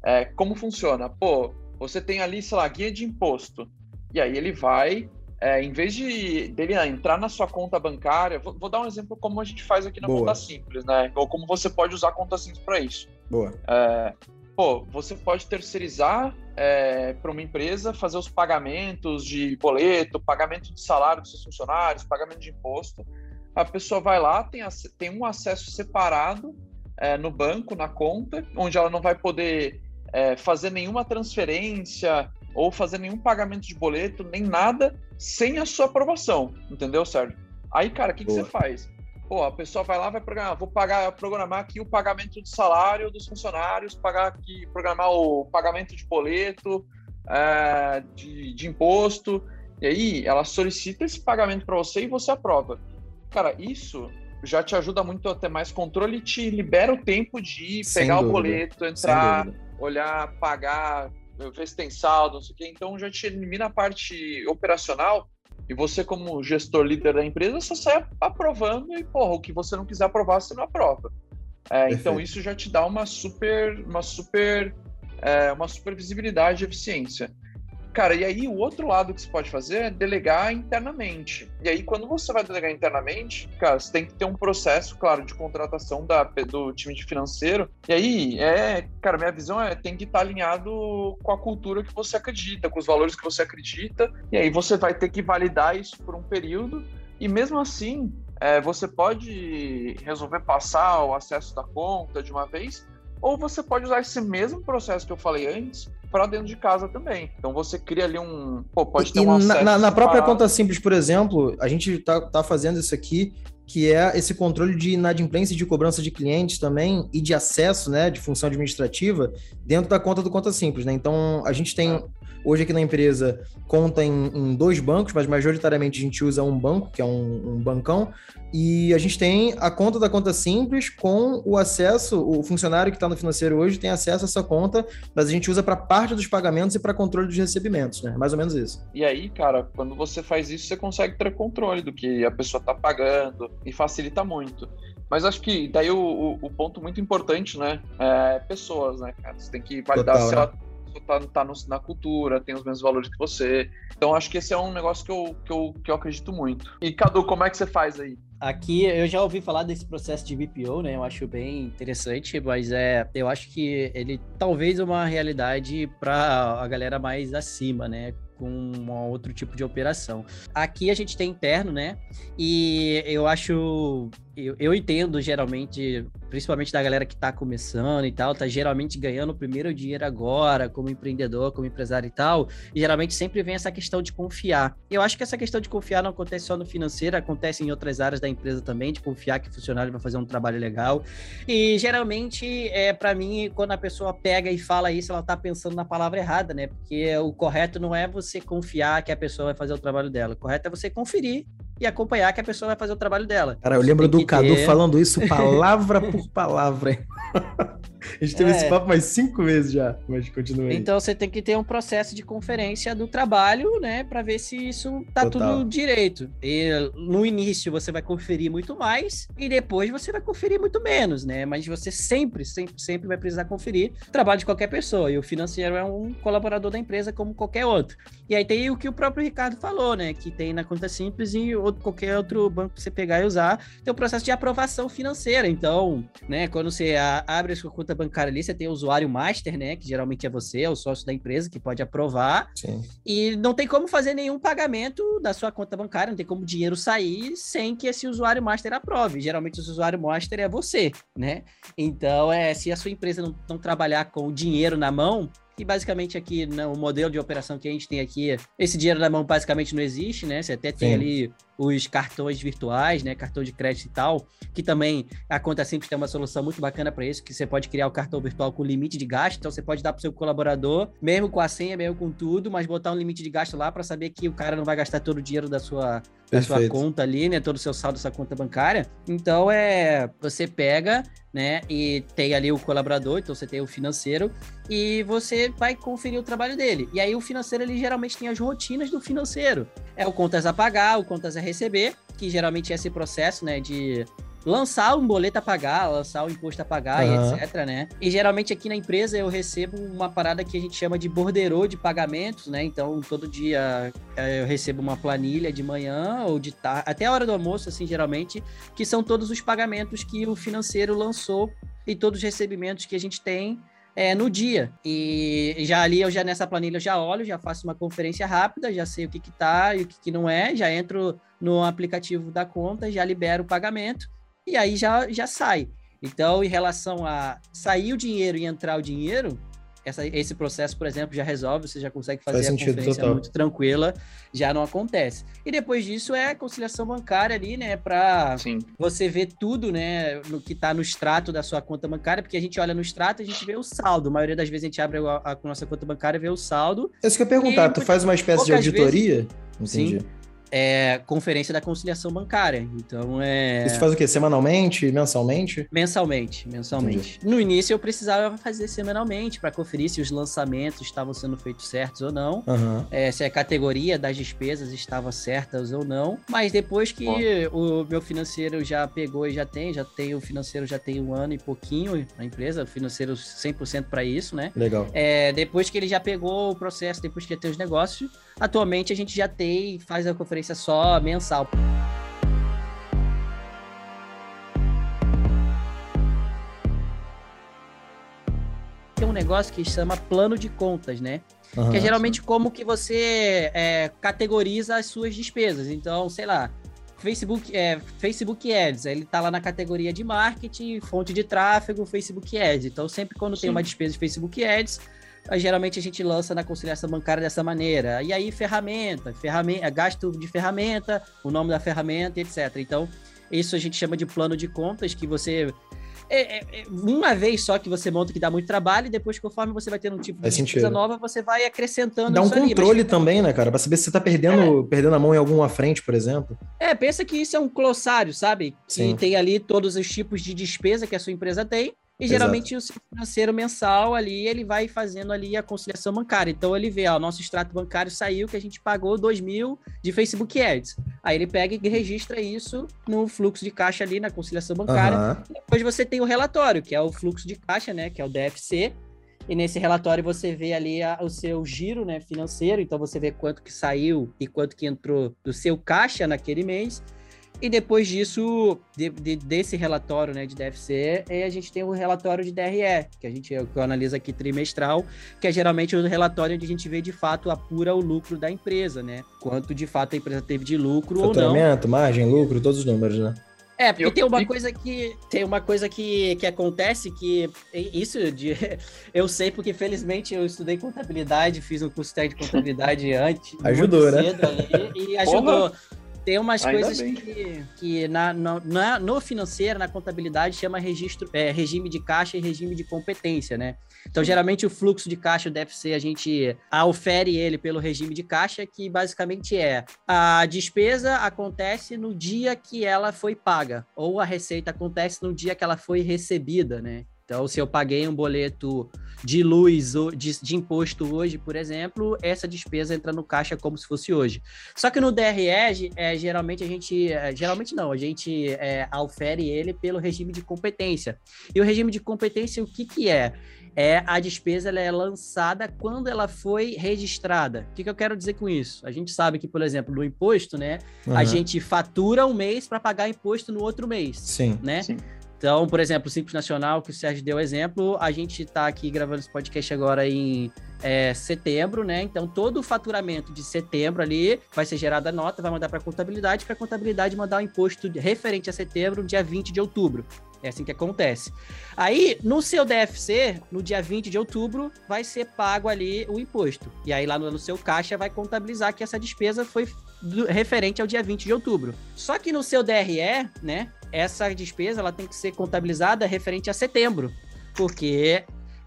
é, como funciona? Pô, você tem ali, sei lá, guia de imposto. E aí ele vai, é, em vez de dele entrar na sua conta bancária, vou, vou, dar um exemplo como a gente faz aqui na Boa. conta simples, né? Ou como você pode usar a conta simples para isso. Boa. É, pô, você pode terceirizar é, para uma empresa fazer os pagamentos de boleto, pagamento de salário dos seus funcionários, pagamento de imposto. A pessoa vai lá, tem, tem um acesso separado é, no banco, na conta, onde ela não vai poder é, fazer nenhuma transferência ou fazer nenhum pagamento de boleto, nem nada, sem a sua aprovação, entendeu, Sérgio? Aí, cara, o que, que você faz? Pô, a pessoa vai lá, vai programar, vou pagar, programar aqui o pagamento de salário dos funcionários, pagar aqui, programar o pagamento de boleto, é, de, de imposto, e aí ela solicita esse pagamento para você e você aprova. Cara, isso já te ajuda muito a ter mais controle e te libera o tempo de Sem pegar dúvida. o boleto, entrar, olhar, pagar, ver se tem saldo, não sei o quê. Então já te elimina a parte operacional e você, como gestor líder da empresa, só sai aprovando e, porra, o que você não quiser aprovar, você não aprova. É, então, isso já te dá uma super, uma super, é, uma super visibilidade e eficiência. Cara, e aí o outro lado que você pode fazer é delegar internamente. E aí, quando você vai delegar internamente, cara, você tem que ter um processo, claro, de contratação da, do time de financeiro. E aí, é, cara, minha visão é tem que estar alinhado com a cultura que você acredita, com os valores que você acredita. E aí você vai ter que validar isso por um período. E mesmo assim, é, você pode resolver passar o acesso da conta de uma vez, ou você pode usar esse mesmo processo que eu falei antes para dentro de casa também. Então você cria ali um. Pô, pode ter e um na, na, na própria conta simples, por exemplo, a gente tá, tá fazendo isso aqui, que é esse controle de inadimplência e de cobrança de clientes também e de acesso, né, de função administrativa dentro da conta do Conta Simples, né? Então a gente tem Hoje aqui na empresa conta em, em, dois bancos, mas majoritariamente a gente usa um banco, que é um, um, bancão, e a gente tem a conta da conta simples com o acesso, o funcionário que está no financeiro hoje tem acesso a essa conta, mas a gente usa para parte dos pagamentos e para controle dos recebimentos, né? Mais ou menos isso. E aí, cara, quando você faz isso, você consegue ter controle do que a pessoa está pagando e facilita muito. Mas acho que daí o, o, o, ponto muito importante, né? É pessoas, né, cara? Você tem que validar Total, se ela né? Tá, tá no, na cultura, tem os mesmos valores que você. Então acho que esse é um negócio que eu, que eu, que eu acredito muito. E Cadu, como é que você faz aí? Aqui eu já ouvi falar desse processo de BPO, né? Eu acho bem interessante, mas é, eu acho que ele talvez uma realidade para a galera mais acima, né? com um outro tipo de operação. Aqui a gente tem interno, né? E eu acho eu, eu entendo geralmente, principalmente da galera que está começando e tal, tá geralmente ganhando o primeiro dinheiro agora, como empreendedor, como empresário e tal, e geralmente sempre vem essa questão de confiar. Eu acho que essa questão de confiar não acontece só no financeiro, acontece em outras áreas da empresa também, de confiar que o funcionário vai fazer um trabalho legal. E geralmente, é para mim, quando a pessoa pega e fala isso, ela tá pensando na palavra errada, né? Porque o correto não é você confiar que a pessoa vai fazer o trabalho dela, o correto é você conferir e acompanhar que a pessoa vai fazer o trabalho dela. Cara, eu lembro do Cadu ter... falando isso palavra por palavra. A gente teve é. esse papo mais cinco vezes já, mas continua aí. Então você tem que ter um processo de conferência do trabalho, né, para ver se isso tá Total. tudo direito. E no início você vai conferir muito mais e depois você vai conferir muito menos, né? Mas você sempre, sempre, sempre vai precisar conferir o trabalho de qualquer pessoa. E o financeiro é um colaborador da empresa como qualquer outro. E aí tem o que o próprio Ricardo falou, né, que tem na conta simples e outro, qualquer outro banco que você pegar e usar, tem o processo de aprovação financeira. Então, né, quando você abre a sua conta bancária ali, você tem o usuário master, né? Que geralmente é você, é o sócio da empresa, que pode aprovar. Sim. E não tem como fazer nenhum pagamento da sua conta bancária, não tem como dinheiro sair sem que esse usuário master aprove. Geralmente o usuário master é você, né? Então, é, se a sua empresa não, não trabalhar com o dinheiro na mão, e basicamente aqui no né, modelo de operação que a gente tem aqui, esse dinheiro na mão basicamente não existe, né? Você até tem Sim. ali os cartões virtuais, né, cartão de crédito e tal, que também a conta simples tem uma solução muito bacana para isso, que você pode criar o cartão virtual com limite de gasto, então você pode dar para o seu colaborador, mesmo com a senha, mesmo com tudo, mas botar um limite de gasto lá para saber que o cara não vai gastar todo o dinheiro da sua, da sua conta ali, né, todo o seu saldo da sua conta bancária. Então é, você pega, né, e tem ali o colaborador, então você tem o financeiro e você vai conferir o trabalho dele. E aí o financeiro ele geralmente tem as rotinas do financeiro. É o contas a pagar, o contas a receber, que geralmente é esse processo, né, de lançar um boleto a pagar, lançar o um imposto a pagar uhum. e etc, né? E geralmente aqui na empresa eu recebo uma parada que a gente chama de borderô de pagamentos, né? Então todo dia é, eu recebo uma planilha de manhã ou de tarde, até a hora do almoço, assim, geralmente, que são todos os pagamentos que o financeiro lançou e todos os recebimentos que a gente tem é, no dia. E já ali, eu já nessa planilha, eu já olho, já faço uma conferência rápida, já sei o que que tá e o que, que não é, já entro no aplicativo da conta, já libero o pagamento e aí já, já sai. Então, em relação a sair o dinheiro e entrar o dinheiro, essa, esse processo, por exemplo, já resolve, você já consegue fazer Faz a conferência total. muito tranquila, já não acontece. E depois disso é a conciliação bancária ali, né, para você ver tudo, né, no que está no extrato da sua conta bancária, porque a gente olha no extrato e a gente vê o saldo. A maioria das vezes a gente abre a, a, a nossa conta bancária e vê o saldo. É isso que eu ia perguntar, e, tu faz uma espécie de auditoria? Vezes, Entendi. Sim é conferência da conciliação bancária. Então é. Isso faz o quê? Semanalmente? Mensalmente? Mensalmente, mensalmente. Entendi. No início eu precisava fazer semanalmente para conferir se os lançamentos estavam sendo feitos certos ou não, uhum. é, se a categoria das despesas estava certas ou não. Mas depois que o meu financeiro já pegou e já tem, já tem o financeiro já tem um ano e pouquinho na empresa, o financeiro 100% para isso, né? Legal. É, depois que ele já pegou o processo, depois que já tem os negócios, atualmente a gente já tem, faz a conferência conferência só mensal. Tem um negócio que chama plano de contas, né? Uhum. Que é geralmente como que você é, categoriza as suas despesas. Então, sei lá, Facebook, é, Facebook Ads, ele tá lá na categoria de marketing, fonte de tráfego, Facebook Ads. Então, sempre quando Sim. tem uma despesa de Facebook Ads, geralmente a gente lança na conciliação bancária dessa maneira. E aí, ferramenta, ferramenta, gasto de ferramenta, o nome da ferramenta, etc. Então, isso a gente chama de plano de contas, que você. É, é, é, uma vez só que você monta que dá muito trabalho, e depois, conforme você vai tendo um tipo de coisa nova, você vai acrescentando. Dá um controle ali, mas... também, né, cara? Pra saber se você tá perdendo, é. perdendo a mão em alguma frente, por exemplo. É, pensa que isso é um glossário, sabe? Sim. Que tem ali todos os tipos de despesa que a sua empresa tem. E geralmente Exato. o financeiro mensal ali, ele vai fazendo ali a conciliação bancária. Então ele vê, ó, nosso extrato bancário saiu que a gente pagou 2 mil de Facebook Ads. Aí ele pega e registra isso no fluxo de caixa ali na conciliação bancária. Uhum. Depois você tem o relatório, que é o fluxo de caixa, né, que é o DFC. E nesse relatório você vê ali a, o seu giro né, financeiro, então você vê quanto que saiu e quanto que entrou do seu caixa naquele mês. E depois disso, de, de, desse relatório né, de DFC, a gente tem o relatório de DRE, que a gente que eu analiso aqui trimestral, que é geralmente o relatório onde a gente vê de fato apura o lucro da empresa, né? Quanto de fato a empresa teve de lucro ou não. Margem, lucro, todos os números, né? É, porque eu, tem uma coisa que tem uma coisa que, que acontece que isso de, eu sei porque felizmente eu estudei contabilidade, fiz um curso técnico de contabilidade antes, ajudou, né? Ali, e ajudou. Porra. Tem umas Ainda coisas bem. que, que na, no, na, no financeiro, na contabilidade, chama registro, é, regime de caixa e regime de competência, né? Então, geralmente, o fluxo de caixa deve ser, a gente ofere ele pelo regime de caixa, que basicamente é a despesa acontece no dia que ela foi paga, ou a receita acontece no dia que ela foi recebida, né? Então, se eu paguei um boleto de luz de, de, imposto hoje, por exemplo, essa despesa entra no caixa como se fosse hoje. Só que no DRE, é, geralmente a gente. É, geralmente não, a gente é, aufere ele pelo regime de competência. E o regime de competência, o que, que é? É a despesa ela é lançada quando ela foi registrada. O que, que eu quero dizer com isso? A gente sabe que, por exemplo, no imposto, né? Uhum. A gente fatura um mês para pagar imposto no outro mês. Sim. Né? Sim. Então, por exemplo, o Simples Nacional, que o Sérgio deu exemplo, a gente está aqui gravando esse podcast agora em é, setembro, né? Então, todo o faturamento de setembro ali vai ser gerada nota, vai mandar para a contabilidade, para a contabilidade mandar o imposto referente a setembro, dia 20 de outubro. É assim que acontece. Aí, no seu DFC, no dia 20 de outubro, vai ser pago ali o imposto. E aí, lá no, no seu caixa, vai contabilizar que essa despesa foi do, referente ao dia 20 de outubro. Só que no seu DRE, né, essa despesa ela tem que ser contabilizada referente a setembro, porque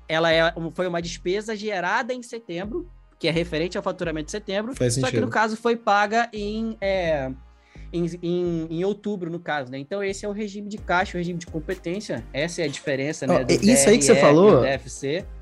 ela é, foi uma despesa gerada em setembro, que é referente ao faturamento de setembro, Faz só sentido. que no caso foi paga em, é, em, em, em, outubro, no caso, né? Então esse é o regime de caixa, o regime de competência, essa é a diferença, né? Oh, isso DRE, aí que você falou,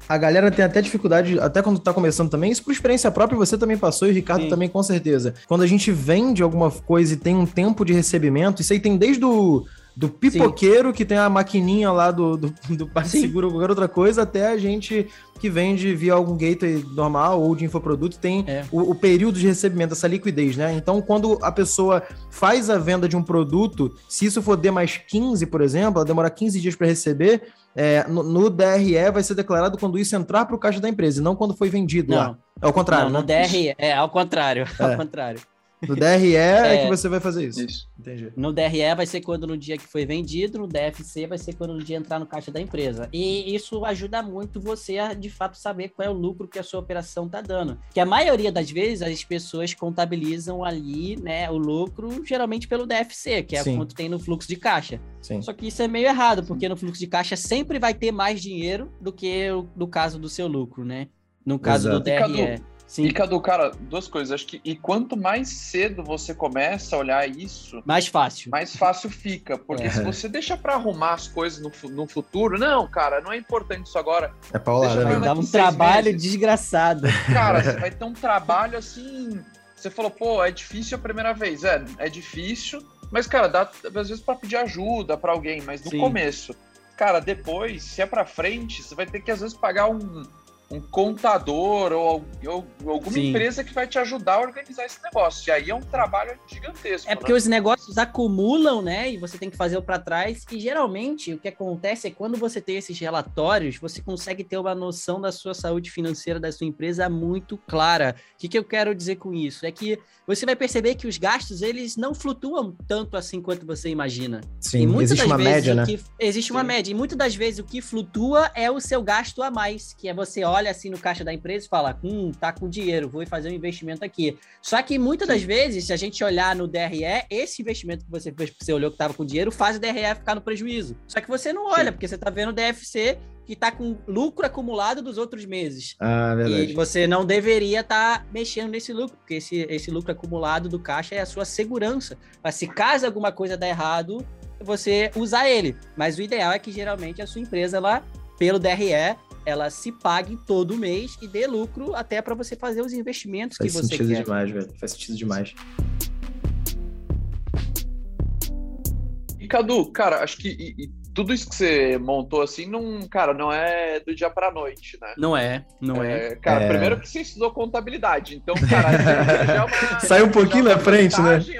a galera tem até dificuldade, até quando tá começando também, isso por experiência própria, você também passou e o Ricardo Sim. também com certeza. Quando a gente vende alguma coisa e tem um tempo de recebimento, isso aí tem desde o do pipoqueiro Sim. que tem a maquininha lá do, do, do seguro ou qualquer outra coisa, até a gente que vende via algum gateway normal ou de infoproduto, tem é. o, o, período de recebimento, essa liquidez, né? Então, quando a pessoa faz a venda de um produto, se isso for D mais 15, por exemplo, ela demora 15 dias para receber, é, no, no, DRE vai ser declarado quando isso entrar para o caixa da empresa, e não quando foi vendido não. lá. É o contrário. Não, né? no DRE, é ao contrário. É. Ao contrário. No DRE é, é, que você vai fazer isso. isso. Entendi. No DRE vai ser quando no dia que foi vendido, no DFC vai ser quando no dia entrar no caixa da empresa. E isso ajuda muito você a, de fato, saber qual é o lucro que a sua operação está dando. Que a maioria das vezes as pessoas contabilizam ali, né, o lucro geralmente pelo DFC, que é Sim. quanto tem no fluxo de caixa. Sim. Só que isso é meio errado, porque no fluxo de caixa sempre vai ter mais dinheiro do que no caso do seu lucro, né? No caso Exato. do DRE. Sim. E, Cadu, cara, duas coisas. Acho que e quanto mais cedo você começa a olhar isso, mais fácil. Mais fácil fica. Porque é. se você deixa para arrumar as coisas no, no futuro, não, cara, não é importante isso agora. É Paula, né? Vai dar um trabalho meses. desgraçado. Cara, você vai ter um trabalho assim. Você falou, pô, é difícil a primeira vez. É, é difícil, mas, cara, dá às vezes para pedir ajuda para alguém, mas no Sim. começo. Cara, depois, se é para frente, você vai ter que às vezes pagar um um contador ou, ou alguma Sim. empresa que vai te ajudar a organizar esse negócio. E aí é um trabalho gigantesco. É porque né? os negócios acumulam, né? E você tem que fazer o para trás. E geralmente o que acontece é quando você tem esses relatórios, você consegue ter uma noção da sua saúde financeira da sua empresa muito clara. O que, que eu quero dizer com isso? É que você vai perceber que os gastos eles não flutuam tanto assim quanto você imagina. Sim, e existe uma média, né? Que, existe Sim. uma média. E muitas das vezes o que flutua é o seu gasto a mais, que é você olha assim no caixa da empresa e fala, hum, tá com dinheiro, vou fazer um investimento aqui. Só que muitas das vezes, se a gente olhar no DRE, esse investimento que você fez, você olhou que tava com dinheiro, faz o DRE ficar no prejuízo. Só que você não olha, Sim. porque você tá vendo o DFC que está com lucro acumulado dos outros meses. Ah, verdade. E você não deveria estar tá mexendo nesse lucro, porque esse, esse lucro acumulado do caixa é a sua segurança. Mas se caso alguma coisa der errado, você usar ele. Mas o ideal é que geralmente a sua empresa, ela, pelo DRE, ela se pague todo mês e dê lucro até para você fazer os investimentos Faz que você quer. Faz sentido demais, velho. Faz sentido demais. E Cadu, cara, acho que e, e tudo isso que você montou assim, não, cara, não é do dia pra noite, né? Não é, não é. é. Cara, é. primeiro que você estudou contabilidade, então, cara, já é uma. Sai um pouquinho é na frente, né? Assim,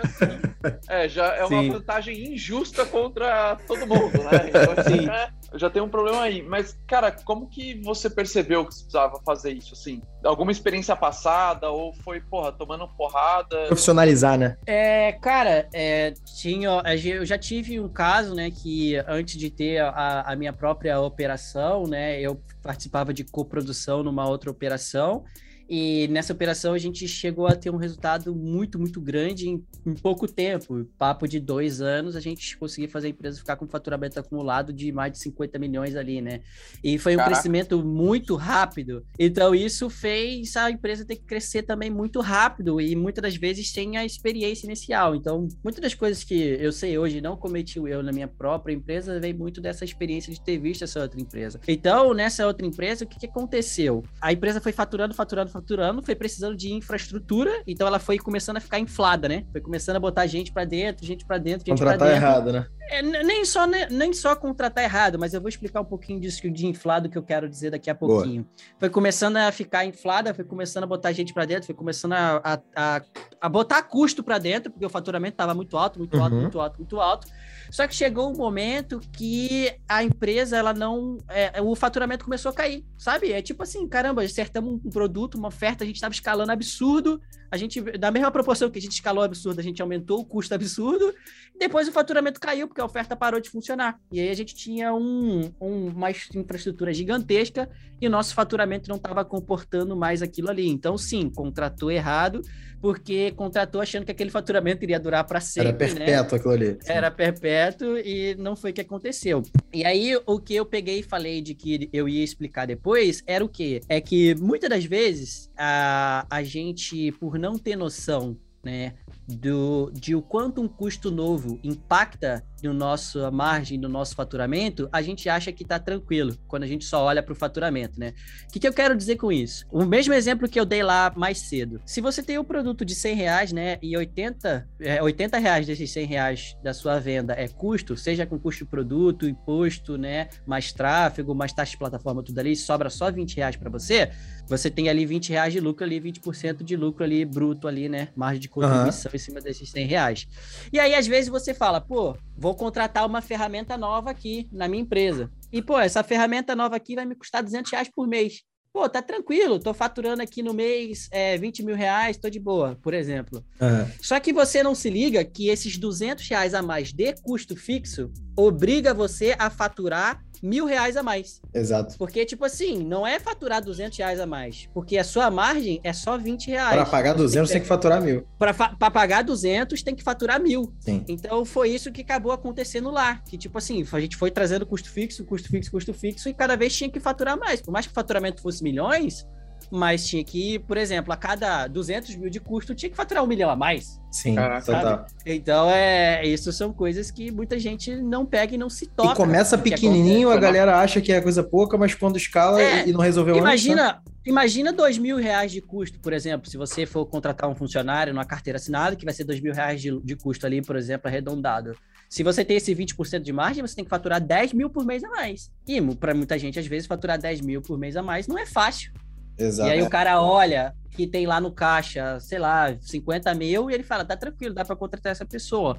é, já é uma Sim. vantagem injusta contra todo mundo, né? Então, assim, é, já tem um problema aí. Mas, cara, como que você percebeu que você precisava fazer isso, assim? Alguma experiência passada ou foi, porra, tomando porrada? Profissionalizar, né? É, cara, é, tinha, eu já tive um caso, né, que antes de ter a, a minha própria operação, né, eu participava de coprodução numa outra operação e nessa operação a gente chegou a ter um resultado muito, muito grande em, em pouco tempo. Papo de dois anos, a gente conseguiu fazer a empresa ficar com um faturamento acumulado de mais de 50 milhões ali, né? E foi um Caraca. crescimento muito rápido. Então isso fez a empresa ter que crescer também muito rápido e muitas das vezes sem a experiência inicial. Então, muitas das coisas que eu sei hoje não cometi o erro na minha própria empresa vem muito dessa experiência de ter visto essa outra empresa. Então, nessa outra empresa, o que, que aconteceu? A empresa foi faturando, faturando, faturando, foi precisando de infraestrutura, então ela foi começando a ficar inflada, né? Foi começando a botar gente para dentro, gente para dentro, gente para dentro. errado, né? É, nem, só, nem, nem só contratar errado, mas eu vou explicar um pouquinho disso de inflado que eu quero dizer daqui a pouquinho. Boa. Foi começando a ficar inflada, foi começando a botar gente para dentro, foi começando a, a, a, a botar custo para dentro, porque o faturamento estava muito alto, muito uhum. alto, muito alto, muito alto. Só que chegou um momento que a empresa, ela não. É, o faturamento começou a cair, sabe? É tipo assim, caramba, acertamos um produto, uma oferta, a gente estava escalando absurdo, a gente, da mesma proporção que a gente escalou absurdo, a gente aumentou o custo absurdo, depois o faturamento caiu, porque a oferta parou de funcionar. E aí a gente tinha um, um, uma infraestrutura gigantesca e o nosso faturamento não estava comportando mais aquilo ali. Então, sim, contratou errado, porque contratou achando que aquele faturamento iria durar para sempre. Era né? perpétuo né? aquilo ali. Era perpétuo e não foi o que aconteceu. E aí, o que eu peguei e falei de que eu ia explicar depois era o quê? É que muitas das vezes a, a gente, por não ter noção, né, do, de o quanto um custo novo impacta no nosso margem, no nosso faturamento, a gente acha que está tranquilo quando a gente só olha para o faturamento, né? O que, que, eu quero dizer com isso? O mesmo exemplo que eu dei lá mais cedo. Se você tem um produto de 100 reais, né, e 80, é, 80 reais desses 100 reais da sua venda é custo, seja com custo de produto, imposto, né, mais tráfego, mais taxa de plataforma, tudo ali, sobra só 20 reais para você, você tem ali 20 reais de lucro ali, 20% de lucro ali, bruto ali, né? Margem de contribuição uhum. Em cima desses 100 reais. E aí, às vezes, você fala, pô, vou contratar uma ferramenta nova aqui na minha empresa. E, pô, essa ferramenta nova aqui vai me custar 200 reais por mês. Pô, tá tranquilo, tô faturando aqui no mês é, 20 mil reais, tô de boa, por exemplo. Uhum. Só que você não se liga que esses 200 reais a mais de custo fixo obriga você a faturar mil reais a mais. Exato. Porque, tipo assim, não é faturar 200 reais a mais, porque a sua margem é só 20 reais. Para pagar 200 tem que, faturar mil. Para pagar 200 tem que faturar mil. Sim. Então foi isso que acabou acontecendo lá, que tipo assim, a gente foi trazendo custo fixo, custo fixo, custo fixo e cada vez tinha que faturar mais. Por mais que o faturamento fosse milhões, mas tinha que, por exemplo, a cada 200 mil de custo, tinha que faturar um milhão a mais. Sim, total. Então, é, isso são coisas que muita gente não pega e não se toca. E começa pequenininho, a galera acha que é coisa pouca, mas quando escala é, e não resolveu imagina, antes, né? Imagina dois mil reais de custo, por exemplo, se você for contratar um funcionário numa carteira assinada, que vai ser dois mil reais de, de custo ali, por exemplo, arredondado. Se você tem esse 20% de margem, você tem que faturar 10 mil por mês a mais. E para muita gente, às vezes, faturar 10 mil por mês a mais não é fácil. Exato. E aí o cara olha que tem lá no caixa, sei lá, 50 mil e ele fala, tá tranquilo, dá para contratar essa pessoa.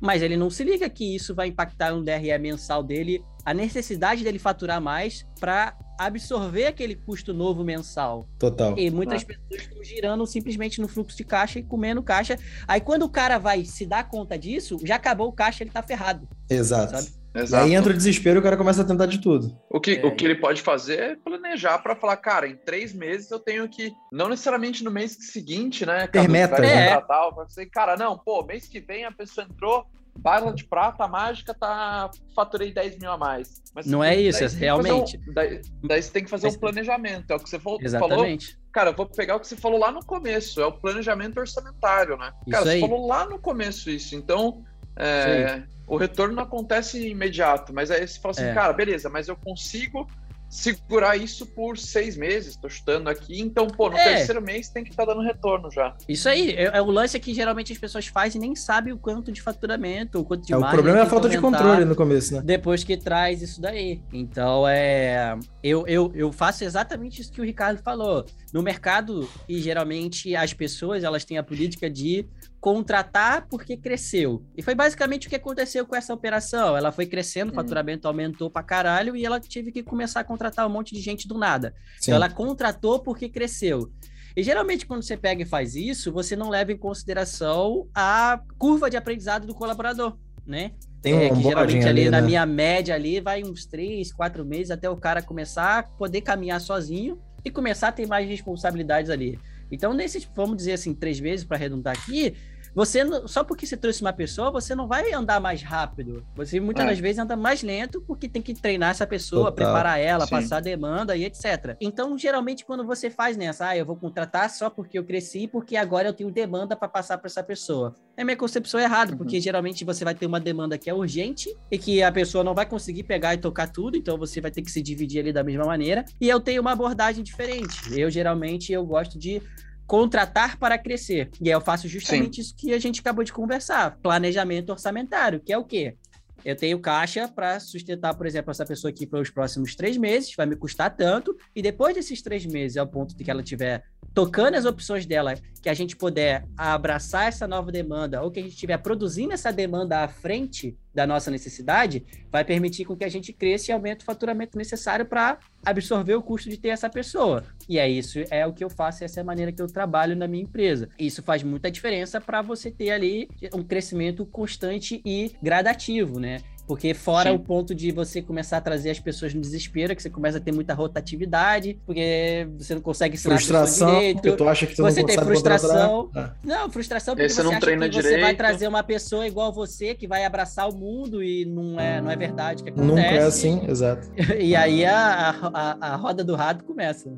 Mas ele não se liga que isso vai impactar no DRE mensal dele, a necessidade dele faturar mais para absorver aquele custo novo mensal. Total. E muitas ah. pessoas estão girando simplesmente no fluxo de caixa e comendo caixa. Aí quando o cara vai se dar conta disso, já acabou o caixa, ele tá ferrado. Exato. Sabe? Exato. aí entra o desespero e o cara começa a tentar de tudo. O que, é. o que ele pode fazer é planejar para falar, cara, em três meses eu tenho que, não necessariamente no mês seguinte, né? Ter meta, né? É. Tal, cara, não, pô, mês que vem a pessoa entrou, barra de prata mágica, tá, faturei 10 mil a mais. Mas, não é isso, é realmente. Um, daí, daí, você tem que fazer Mas, um planejamento, é o que você falou. Exatamente. Falou, cara, eu vou pegar o que você falou lá no começo, é o planejamento orçamentário, né? Cara, isso você aí. falou lá no começo isso, então... É, o retorno não acontece imediato, mas aí você fala assim, é. cara, beleza, mas eu consigo segurar isso por seis meses, tô chutando aqui, então, pô, no é. terceiro mês tem que estar tá dando retorno já. Isso aí, é, é, o lance que geralmente as pessoas fazem e nem sabem o quanto de faturamento, o quanto de é, O problema é a falta de controle no começo, né? Depois que traz isso daí. Então, é... Eu, eu, eu faço exatamente isso que o Ricardo falou. No mercado, e geralmente as pessoas, elas têm a política de contratar porque cresceu. E foi basicamente o que aconteceu com essa operação. Ela foi crescendo, o hum. faturamento aumentou pra caralho e ela teve que começar a contratar um monte de gente do nada. Então ela contratou porque cresceu. E geralmente, quando você pega e faz isso, você não leva em consideração a curva de aprendizado do colaborador, né? Tem um é, que geralmente ali, ali na né? minha média ali vai uns três, quatro meses até o cara começar a poder caminhar sozinho e começar a ter mais responsabilidades ali. Então, nesses, vamos dizer assim, três meses para arredondar aqui, você só porque você trouxe uma pessoa, você não vai andar mais rápido. Você muitas é. das vezes anda mais lento porque tem que treinar essa pessoa, Total. preparar ela, Sim. passar demanda e etc. Então, geralmente, quando você faz nessa, ah, eu vou contratar só porque eu cresci, porque agora eu tenho demanda para passar para essa pessoa. É minha concepção errada, uhum. porque geralmente você vai ter uma demanda que é urgente e que a pessoa não vai conseguir pegar e tocar tudo, então você vai ter que se dividir ali da mesma maneira. E eu tenho uma abordagem diferente. Eu geralmente eu gosto de contratar para crescer. E aí eu faço justamente Sim. isso que a gente acabou de conversar: planejamento orçamentário, que é o quê? Eu tenho caixa para sustentar, por exemplo, essa pessoa aqui pelos próximos três meses, vai me custar tanto, e depois desses três meses, ao ponto de que ela tiver tocando as opções dela, que a gente puder abraçar essa nova demanda, ou que a gente estiver produzindo essa demanda à frente da nossa necessidade, vai permitir com que a gente cresça e aumente o faturamento necessário para absorver o custo de ter essa pessoa. E é isso, é o que eu faço, essa é a maneira que eu trabalho na minha empresa. Isso faz muita diferença para você ter ali um crescimento constante e gradativo, né? Porque fora Sim. o ponto de você começar a trazer as pessoas no desespero, que você começa a ter muita rotatividade, porque você não consegue ensinar frustração, direito. Tu acha que tu você não tem frustração. Ah. Não, frustração porque você, não acha treina que direito. você vai trazer uma pessoa igual você, que vai abraçar o mundo e não é, não é verdade que acontece. Nunca é assim, exato. e aí a, a, a roda do rato começa.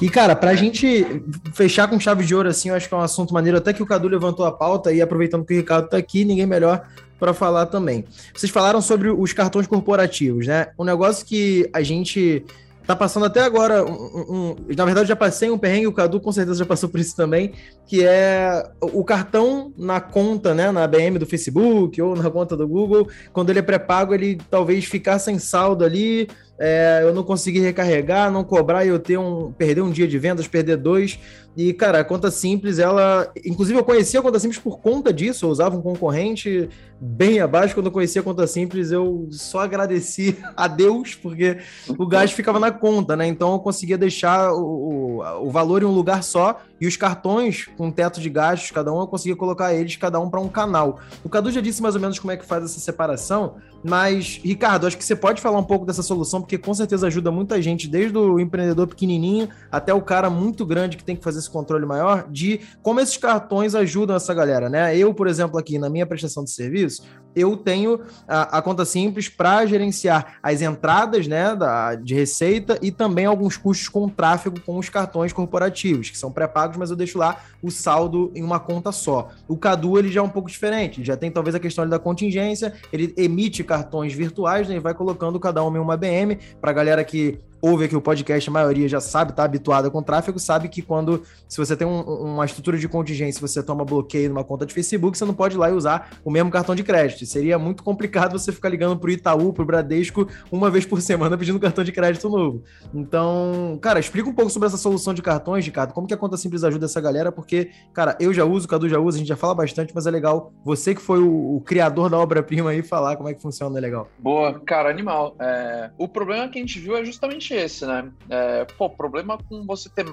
E, cara, pra gente fechar com chave de ouro, assim, eu acho que é um assunto maneiro, até que o Cadu levantou a pauta, e aproveitando que o Ricardo tá aqui, ninguém melhor para falar também. Vocês falaram sobre os cartões corporativos, né? Um negócio que a gente tá passando até agora, um, um, na verdade já passei um perrengue, o Cadu com certeza já passou por isso também, que é o cartão na conta, né, na BM do Facebook ou na conta do Google, quando ele é pré-pago, ele talvez ficar sem saldo ali, é, eu não conseguir recarregar, não cobrar e eu ter um perder um dia de vendas, perder dois. E, cara, a conta simples, ela. Inclusive, eu conhecia a conta simples por conta disso. Eu usava um concorrente bem abaixo. Quando eu conhecia a conta simples, eu só agradeci a Deus, porque o gasto ficava na conta, né? Então eu conseguia deixar o, o, o valor em um lugar só e os cartões com teto de gastos, cada um, eu conseguia colocar eles, cada um para um canal. O Cadu já disse mais ou menos como é que faz essa separação, mas, Ricardo, acho que você pode falar um pouco dessa solução, porque com certeza ajuda muita gente, desde o empreendedor pequenininho até o cara muito grande que tem que fazer esse controle maior, de como esses cartões ajudam essa galera, né? Eu, por exemplo, aqui na minha prestação de serviço, eu tenho a, a conta simples para gerenciar as entradas né, da, de receita e também alguns custos com tráfego com os cartões corporativos, que são pré-pagos, mas eu deixo lá o saldo em uma conta só. O Cadu ele já é um pouco diferente, já tem talvez a questão da contingência, ele emite cartões virtuais né, e vai colocando cada um em uma BM para a galera que ouve aqui o podcast, a maioria já sabe, tá habituada com tráfego, sabe que quando, se você tem um, uma estrutura de contingência, você toma bloqueio numa conta de Facebook, você não pode ir lá e usar o mesmo cartão de crédito. Seria muito complicado você ficar ligando pro Itaú, pro Bradesco, uma vez por semana pedindo cartão de crédito novo. Então, cara, explica um pouco sobre essa solução de cartões, Ricardo, como que a conta simples ajuda essa galera, porque, cara, eu já uso, o Cadu já usa, a gente já fala bastante, mas é legal você que foi o, o criador da obra-prima aí falar como é que funciona, é legal. Boa, cara, animal. É... O problema que a gente viu é justamente esse, né? É, pô, problema com você ter.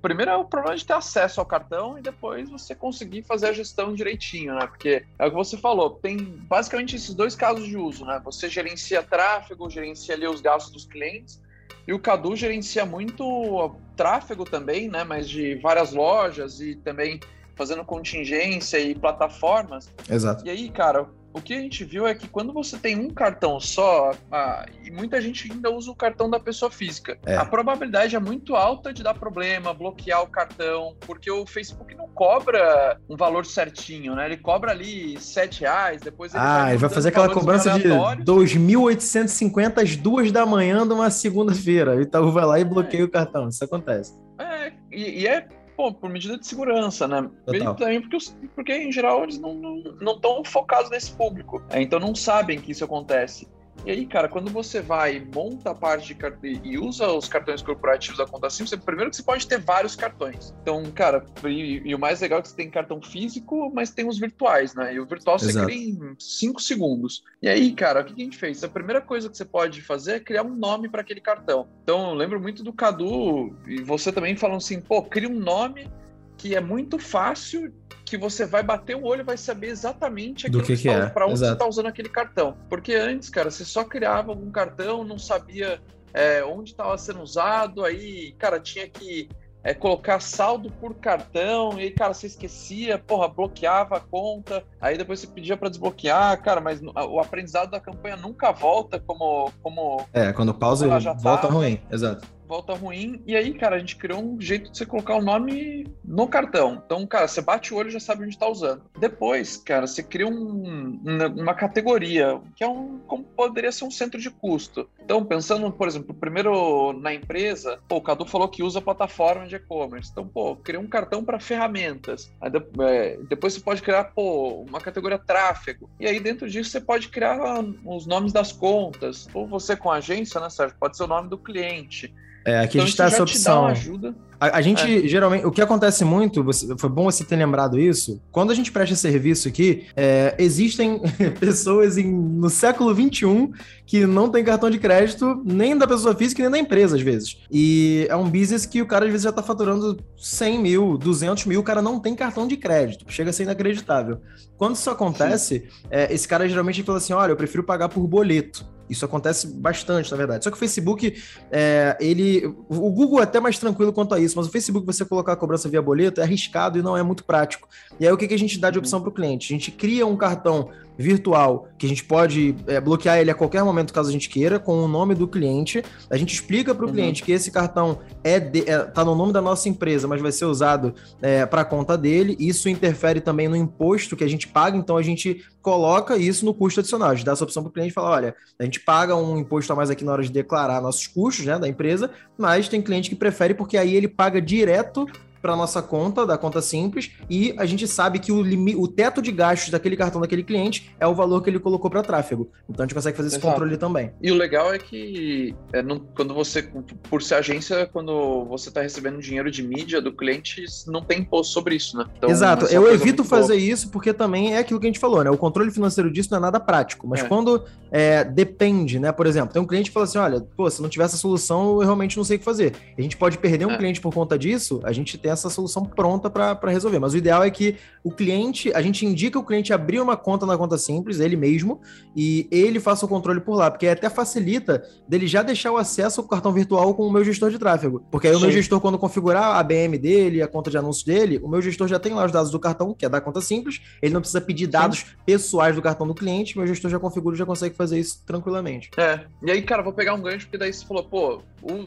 Primeiro é o problema de ter acesso ao cartão e depois você conseguir fazer a gestão direitinho, né? Porque é o que você falou, tem basicamente esses dois casos de uso, né? Você gerencia tráfego, gerencia ali os gastos dos clientes, e o Cadu gerencia muito tráfego também, né? Mas de várias lojas e também fazendo contingência e plataformas. Exato. E aí, cara, o que a gente viu é que quando você tem um cartão só, ah, e muita gente ainda usa o cartão da pessoa física, é. a probabilidade é muito alta de dar problema, bloquear o cartão, porque o Facebook não cobra um valor certinho, né? Ele cobra ali sete reais, depois ele Ah, vai ele vai fazer aquela cobrança de 2.850 às duas da manhã de uma segunda-feira. O Itaú vai lá e bloqueia é. o cartão. Isso acontece. É, e, e é pô, por medida de segurança, né? Total. E também porque, porque, em geral, eles não estão não, não focados nesse público. É, então não sabem que isso acontece. E aí, cara, quando você vai, monta a parte de cartão e usa os cartões corporativos da conta simples, primeiro que você pode ter vários cartões. Então, cara, e, e, o mais legal é que você tem cartão físico, mas tem os virtuais, né? E o virtual você Exato. cria em 5 segundos. E aí, cara, o que a gente fez? A primeira coisa que você pode fazer é criar um nome para aquele cartão. Então, eu lembro muito do Cadu e você também falando assim, pô, cria um nome que é muito fácil, que você vai bater o olho e vai saber exatamente do que, que, é. para onde Exato. você está usando aquele cartão. Porque antes, cara, você só criava algum cartão, não sabia é, onde estava sendo usado, aí, cara, tinha que é, colocar saldo por cartão, e aí, cara, você esquecia, porra, bloqueava a conta, aí depois você pedia para desbloquear, cara, mas o aprendizado da campanha nunca volta como. como é, quando pausa, volta ruim, exato volta ruim. E aí, cara, a gente criou um jeito de você colocar o nome no cartão. Então, cara, você bate o olho e já sabe onde está usando. Depois, cara, você cria um, uma categoria, que é um. como poderia ser um centro de custo. Então, pensando, por exemplo, primeiro na empresa, pô, o Cadu falou que usa plataforma de e-commerce. Então, pô, cria um cartão para ferramentas. Aí, é, depois você pode criar, pô, uma categoria tráfego. E aí, dentro disso, você pode criar os nomes das contas. Ou você com a agência, né, Sérgio? Pode ser o nome do cliente. É, aqui então, a gente então, essa opção. A, a, gente, é. geralmente, o que acontece muito, você, foi bom você ter lembrado isso, quando a gente presta serviço aqui, é, existem pessoas em, no século XXI que não tem cartão de crédito nem da pessoa física nem da empresa, às vezes. E é um business que o cara, às vezes, já tá faturando 100 mil, 200 mil, o cara não tem cartão de crédito. Chega a ser inacreditável. Quando isso acontece, é, esse cara geralmente fala assim, olha, eu prefiro pagar por boleto. Isso acontece bastante, na verdade. Só que o Facebook, é, ele. O Google é até mais tranquilo quanto a isso, mas o Facebook, você colocar a cobrança via boleto, é arriscado e não é muito prático. E aí, o que, que a gente dá de opção para o cliente? A gente cria um cartão virtual que a gente pode é, bloquear ele a qualquer momento, caso a gente queira, com o nome do cliente. A gente explica para o uhum. cliente que esse cartão é, de, é tá no nome da nossa empresa, mas vai ser usado é, para a conta dele. Isso interfere também no imposto que a gente paga, então a gente coloca isso no custo adicional. A gente dá essa opção para o cliente e fala: olha, a gente paga um imposto a mais aqui na hora de declarar nossos custos né, da empresa, mas tem cliente que prefere porque aí ele paga direto para nossa conta, da conta simples, e a gente sabe que o, o teto de gastos daquele cartão daquele cliente é o valor que ele colocou para tráfego. Então a gente consegue fazer esse Exato. controle também. E o legal é que é, não, quando você, por ser agência, quando você está recebendo dinheiro de mídia do cliente, não tem imposto sobre isso, né? Então, Exato, é eu evito fazer boa. isso porque também é aquilo que a gente falou, né? O controle financeiro disso não é nada prático, mas é. quando é, depende, né? Por exemplo, tem um cliente que fala assim: olha, pô, se não tiver essa solução, eu realmente não sei o que fazer. A gente pode perder um é. cliente por conta disso, a gente tem essa solução pronta para resolver. Mas o ideal é que o cliente, a gente indica o cliente abrir uma conta na conta simples, ele mesmo, e ele faça o controle por lá, porque até facilita dele já deixar o acesso ao cartão virtual com o meu gestor de tráfego. Porque aí Sim. o meu gestor, quando configurar a BM dele, a conta de anúncio dele, o meu gestor já tem lá os dados do cartão, que é da conta simples, ele não precisa pedir dados Sim. pessoais do cartão do cliente, meu gestor já configura e já consegue fazer isso tranquilamente. É, e aí, cara, vou pegar um gancho, porque daí você falou, pô,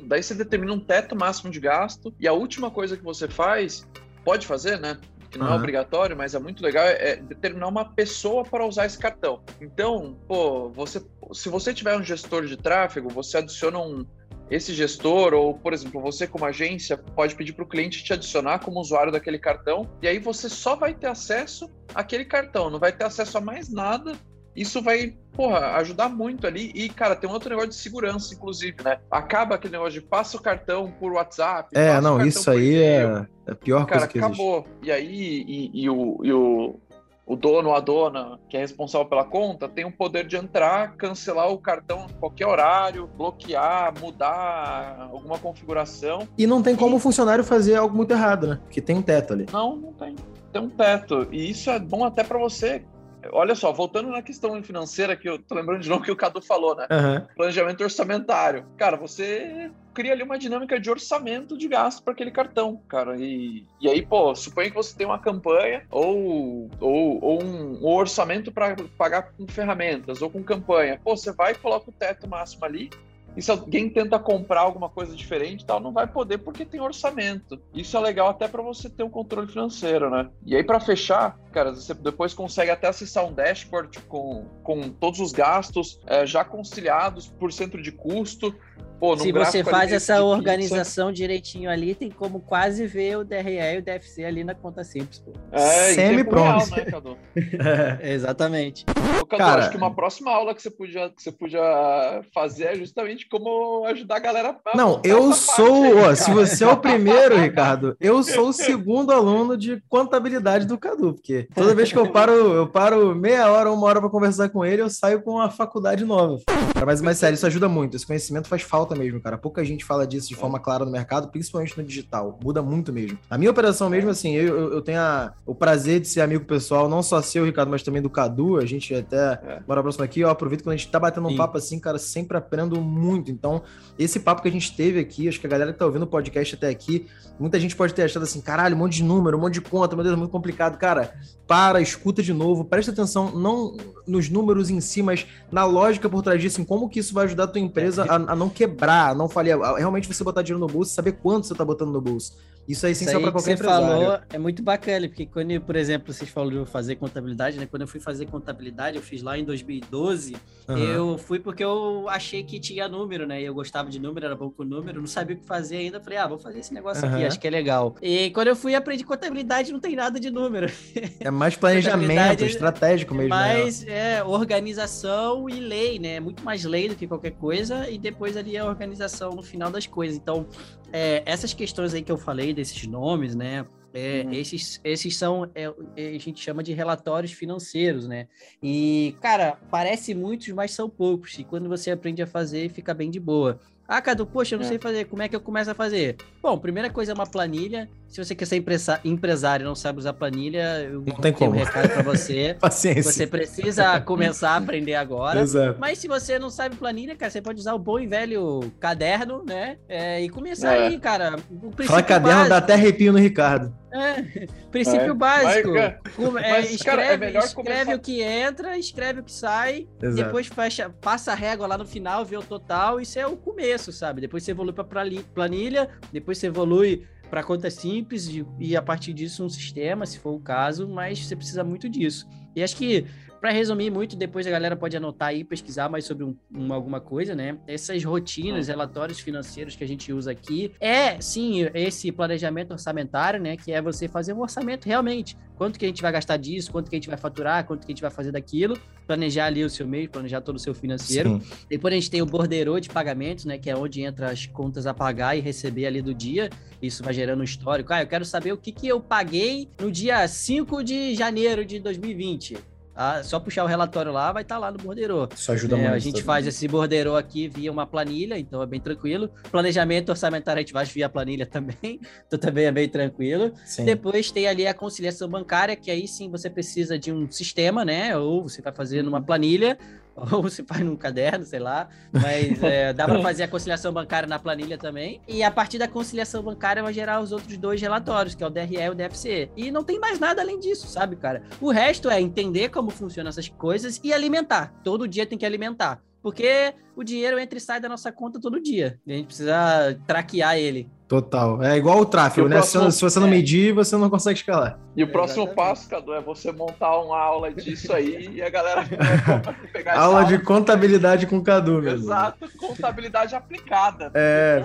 daí você determina um teto máximo de gasto, e a última coisa que você faz pode fazer, né? Que não uhum. é obrigatório, mas é muito legal, é determinar uma pessoa para usar esse cartão. Então, pô, você, se você tiver um gestor de tráfego, você adiciona um, esse gestor, ou, por exemplo, você como agência, pode pedir para o cliente te adicionar como usuário daquele cartão, e aí você só vai ter acesso àquele cartão, não vai ter acesso a mais nada isso vai, porra, ajudar muito ali. E, cara, tem um outro negócio de segurança, inclusive, né? Acaba aquele negócio de passa o cartão por WhatsApp. É, não, isso aí é, é a pior cara, coisa que acabou. existe. E aí, e, e, o, e o, o dono ou a dona que é responsável pela conta tem o poder de entrar, cancelar o cartão em qualquer horário, bloquear, mudar alguma configuração. E não tem como o funcionário fazer algo muito errado, né? Porque tem um teto ali. Não, não tem. Tem um teto. E isso é bom até para você olha só, voltando na questão financeira, que eu tô lembrando de novo que o Cadu falou, né? Uhum. Planejamento orçamentário. Cara, você cria ali uma dinâmica de orçamento de gasto para aquele cartão, cara. E, e aí, pô, suponha que você tem uma campanha ou, ou, ou um, um orçamento para pagar com ferramentas ou com campanha. Pô, você vai e coloca o teto máximo ali e se alguém tenta comprar alguma coisa diferente, tal, não vai poder porque tem orçamento. Isso é legal até para você ter um controle financeiro, né? E aí para fechar, cara, você depois consegue até acessar um dashboard com, com todos os gastos é, já conciliados por centro de custo. Pô, Se você faz essa organização direitinho ali, tem como quase ver o DRE e o DFC ali na conta simples. Pô. É, Semi-pronto. Né, Cadu? é, exatamente. Ô, Cadu, Cara... acho que uma próxima aula que você podia, que você podia fazer é justamente como ajudar a galera a Não, eu sou, aí, ó, se você é o primeiro, Ricardo, eu sou o segundo aluno de contabilidade do Cadu, porque toda vez que eu paro, eu paro meia hora, uma hora para conversar com ele, eu saio com uma faculdade nova. Mas, mas sério, isso ajuda muito. Esse conhecimento faz falta mesmo, cara. Pouca gente fala disso de forma clara no mercado, principalmente no digital. Muda muito mesmo. A minha operação mesmo, assim, eu, eu tenho a, o prazer de ser amigo pessoal, não só seu, Ricardo, mas também do Cadu. A gente até é. bora próximo aqui. Eu aproveito quando a gente tá batendo um Sim. papo assim, cara, sempre aprendo muito. Então, esse papo que a gente teve aqui, acho que a galera que tá ouvindo o podcast até aqui, muita gente pode ter achado assim, caralho, um monte de número, um monte de conta, meu Deus, é muito complicado. Cara, para, escuta de novo, presta atenção não nos números em si, mas na lógica por trás disso, em como que isso vai ajudar a tua empresa a, a não quebrar, a não falhar, realmente você botar dinheiro no bolso, saber quanto você tá botando no bolso. Isso é essencial para qualquer que você empresário. falou é muito bacana, porque quando, por exemplo, vocês falaram de fazer contabilidade, né? Quando eu fui fazer contabilidade, eu fiz lá em 2012, uhum. eu fui porque eu achei que tinha número, né? Eu gostava de número, era bom com número, não sabia o que fazer ainda. Falei, ah, vou fazer esse negócio uhum. aqui, acho que é legal. E quando eu fui aprender contabilidade, não tem nada de número. É mais planejamento, estratégico mesmo. Né? Mais né? é, organização e lei, né? É muito mais lei do que qualquer coisa, e depois ali a organização no final das coisas. Então, é, essas questões aí que eu falei, desses nomes, né? É, uhum. esses, esses são, é, é, a gente chama de relatórios financeiros, né? E, cara, parece muitos, mas são poucos. E quando você aprende a fazer, fica bem de boa. Ah, Cadu, poxa, eu não é. sei fazer. Como é que eu começo a fazer? Bom, primeira coisa é uma planilha. Se você quer ser empresário e não sabe usar planilha, eu não tem como. um recado para você. Paciência. Você precisa começar a aprender agora. Exato. Mas se você não sabe planilha, cara, você pode usar o bom e velho caderno, né? É, e começar é. aí, cara. Fala caderno, básico. dá até arrepio no Ricardo. É, princípio é. básico. Mas, é, mas, escreve, cara, é escreve começar... o que entra, escreve o que sai, Exato. depois fecha, passa a régua lá no final, vê o total. Isso é o começo, sabe? Depois você evolui para planilha, depois você evolui para conta simples e a partir disso um sistema, se for o caso, mas você precisa muito disso. E acho que para resumir muito, depois a galera pode anotar aí, pesquisar mais sobre um, um, alguma coisa, né? Essas rotinas, uhum. relatórios financeiros que a gente usa aqui, é sim esse planejamento orçamentário, né? Que é você fazer um orçamento realmente. Quanto que a gente vai gastar disso, quanto que a gente vai faturar, quanto que a gente vai fazer daquilo, planejar ali o seu mês, planejar todo o seu financeiro. Sim. Depois a gente tem o borderô de pagamentos, né? Que é onde entra as contas a pagar e receber ali do dia. Isso vai gerando um histórico. Ah, eu quero saber o que, que eu paguei no dia 5 de janeiro de 2020 ah, só puxar o relatório lá, vai estar tá lá no borderô. Isso ajuda é, muito. A gente faz esse borderô aqui via uma planilha, então é bem tranquilo. Planejamento orçamentário a gente faz via planilha também, então também é bem tranquilo. Sim. Depois tem ali a conciliação bancária, que aí sim você precisa de um sistema, né? Ou você vai fazer numa planilha, ou você faz num caderno, sei lá, mas é, dá para fazer a conciliação bancária na planilha também. E a partir da conciliação bancária vai gerar os outros dois relatórios, que é o DRE e o DFC. E não tem mais nada além disso, sabe, cara? O resto é entender como funcionam essas coisas e alimentar. Todo dia tem que alimentar. Porque o dinheiro entra e sai da nossa conta todo dia. E a gente precisa traquear ele. Total. É igual o tráfego, o né? Próximo... Se, você não é. medir, você não consegue escalar. E o próximo Exatamente. passo, Cadu, é você montar uma aula disso aí e a galera pegar Aula de contabilidade com o Cadu, mesmo. Exato, contabilidade aplicada. É,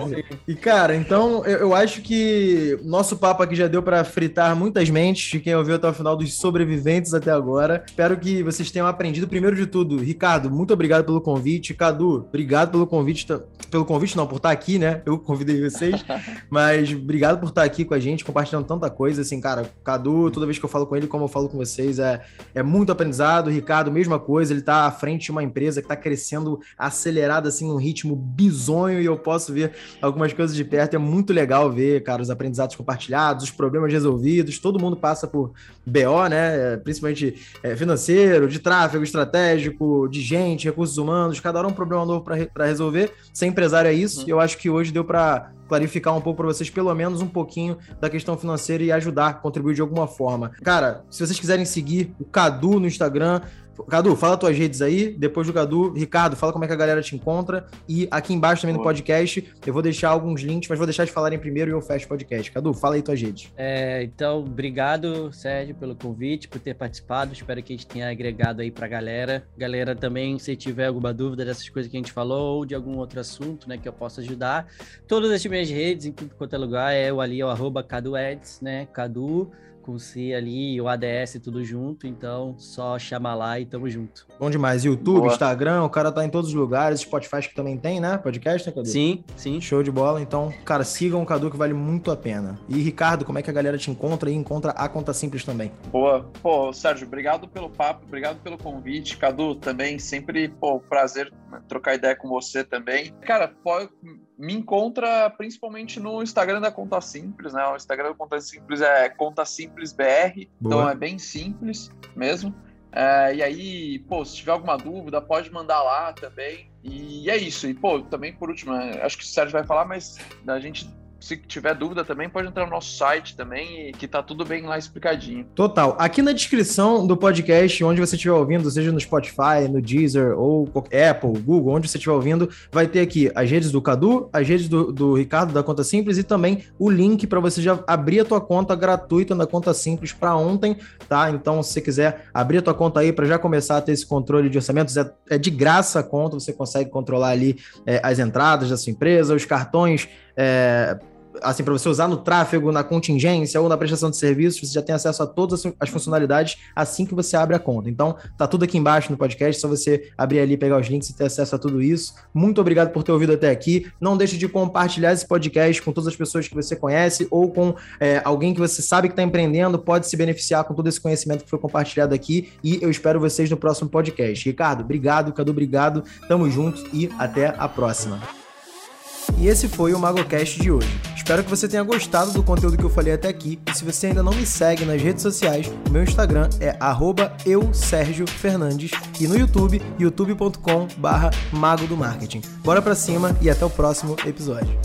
e cara, então eu, eu acho que nosso papo aqui já deu para fritar muitas mentes de quem ouviu até o final dos sobreviventes até agora. Espero que vocês tenham aprendido. Primeiro de tudo, Ricardo, muito obrigado pelo convite. Cadu, obrigado pelo convite, pelo convite não, por estar aqui, né? Eu convidei vocês. Mas obrigado por estar aqui com a gente, compartilhando tanta coisa. Assim, cara, Cadu, toda vez que eu falo com ele, como eu falo com vocês, é, é muito aprendizado. Ricardo, mesma coisa, ele está à frente de uma empresa que está crescendo acelerado, assim, num ritmo bizonho, e eu posso ver algumas coisas de perto. É muito legal ver, cara, os aprendizados compartilhados, os problemas resolvidos. Todo mundo passa por BO, né? Principalmente é, financeiro, de tráfego estratégico, de gente, recursos humanos. Cada hora é um problema novo para resolver. Ser empresário é isso, uhum. e eu acho que hoje deu para clarificar um pouco para vocês, pelo menos um pouquinho da questão financeira e ajudar, contribuir de alguma forma. Cara, se vocês quiserem seguir o Cadu no Instagram, Cadu, fala tuas redes aí. Depois do Cadu, Ricardo, fala como é que a galera te encontra. E aqui embaixo também no podcast, eu vou deixar alguns links, mas vou deixar de falarem primeiro e eu fecho o podcast. Cadu, fala aí tuas redes. É, então, obrigado, Sérgio, pelo convite, por ter participado. Espero que a gente tenha agregado aí pra galera. Galera, também, se tiver alguma dúvida dessas coisas que a gente falou ou de algum outro assunto, né, que eu possa ajudar. Todas as minhas redes, em tudo quanto é lugar, é o ali, é o arroba Cadu Eds, né? Cadu com C ali, o ADS tudo junto, então só chamar lá e tamo junto. Bom demais. YouTube, Boa. Instagram, o cara tá em todos os lugares, Spotify que também tem, né? Podcast, né, Cadu? Sim, sim. Show de bola. Então, cara, sigam o Cadu que vale muito a pena. E Ricardo, como é que a galera te encontra e encontra a Conta Simples também? Boa. Pô, Sérgio, obrigado pelo papo, obrigado pelo convite. Cadu, também sempre, pô, prazer trocar ideia com você também. Cara, pode me encontra principalmente no Instagram da Conta Simples, né? O Instagram da Conta Simples é Conta Simples BR, então é bem simples mesmo. É, e aí, pô, se tiver alguma dúvida, pode mandar lá também. E é isso. E, pô, também por último, é, acho que o Sérgio vai falar, mas a gente se tiver dúvida também, pode entrar no nosso site também, que tá tudo bem lá explicadinho. Total. Aqui na descrição do podcast, onde você estiver ouvindo, seja no Spotify, no Deezer ou Apple, Google, onde você estiver ouvindo, vai ter aqui as redes do Cadu, as redes do, do Ricardo da Conta Simples e também o link para você já abrir a tua conta gratuita na Conta Simples para ontem, tá? Então, se você quiser abrir a tua conta aí para já começar a ter esse controle de orçamentos, é, é de graça a conta, você consegue controlar ali é, as entradas da sua empresa, os cartões é, assim, para você usar no tráfego, na contingência ou na prestação de serviços, você já tem acesso a todas as funcionalidades assim que você abre a conta. Então, tá tudo aqui embaixo no podcast, só você abrir ali, pegar os links e ter acesso a tudo isso. Muito obrigado por ter ouvido até aqui. Não deixe de compartilhar esse podcast com todas as pessoas que você conhece ou com é, alguém que você sabe que está empreendendo, pode se beneficiar com todo esse conhecimento que foi compartilhado aqui. E eu espero vocês no próximo podcast. Ricardo, obrigado. Cadu, obrigado. Tamo junto e até a próxima. E esse foi o MagoCast de hoje. Espero que você tenha gostado do conteúdo que eu falei até aqui. E se você ainda não me segue nas redes sociais, meu Instagram é @eu_sergio_fernandes e no YouTube, youtube.com/mago do marketing. Bora pra cima e até o próximo episódio.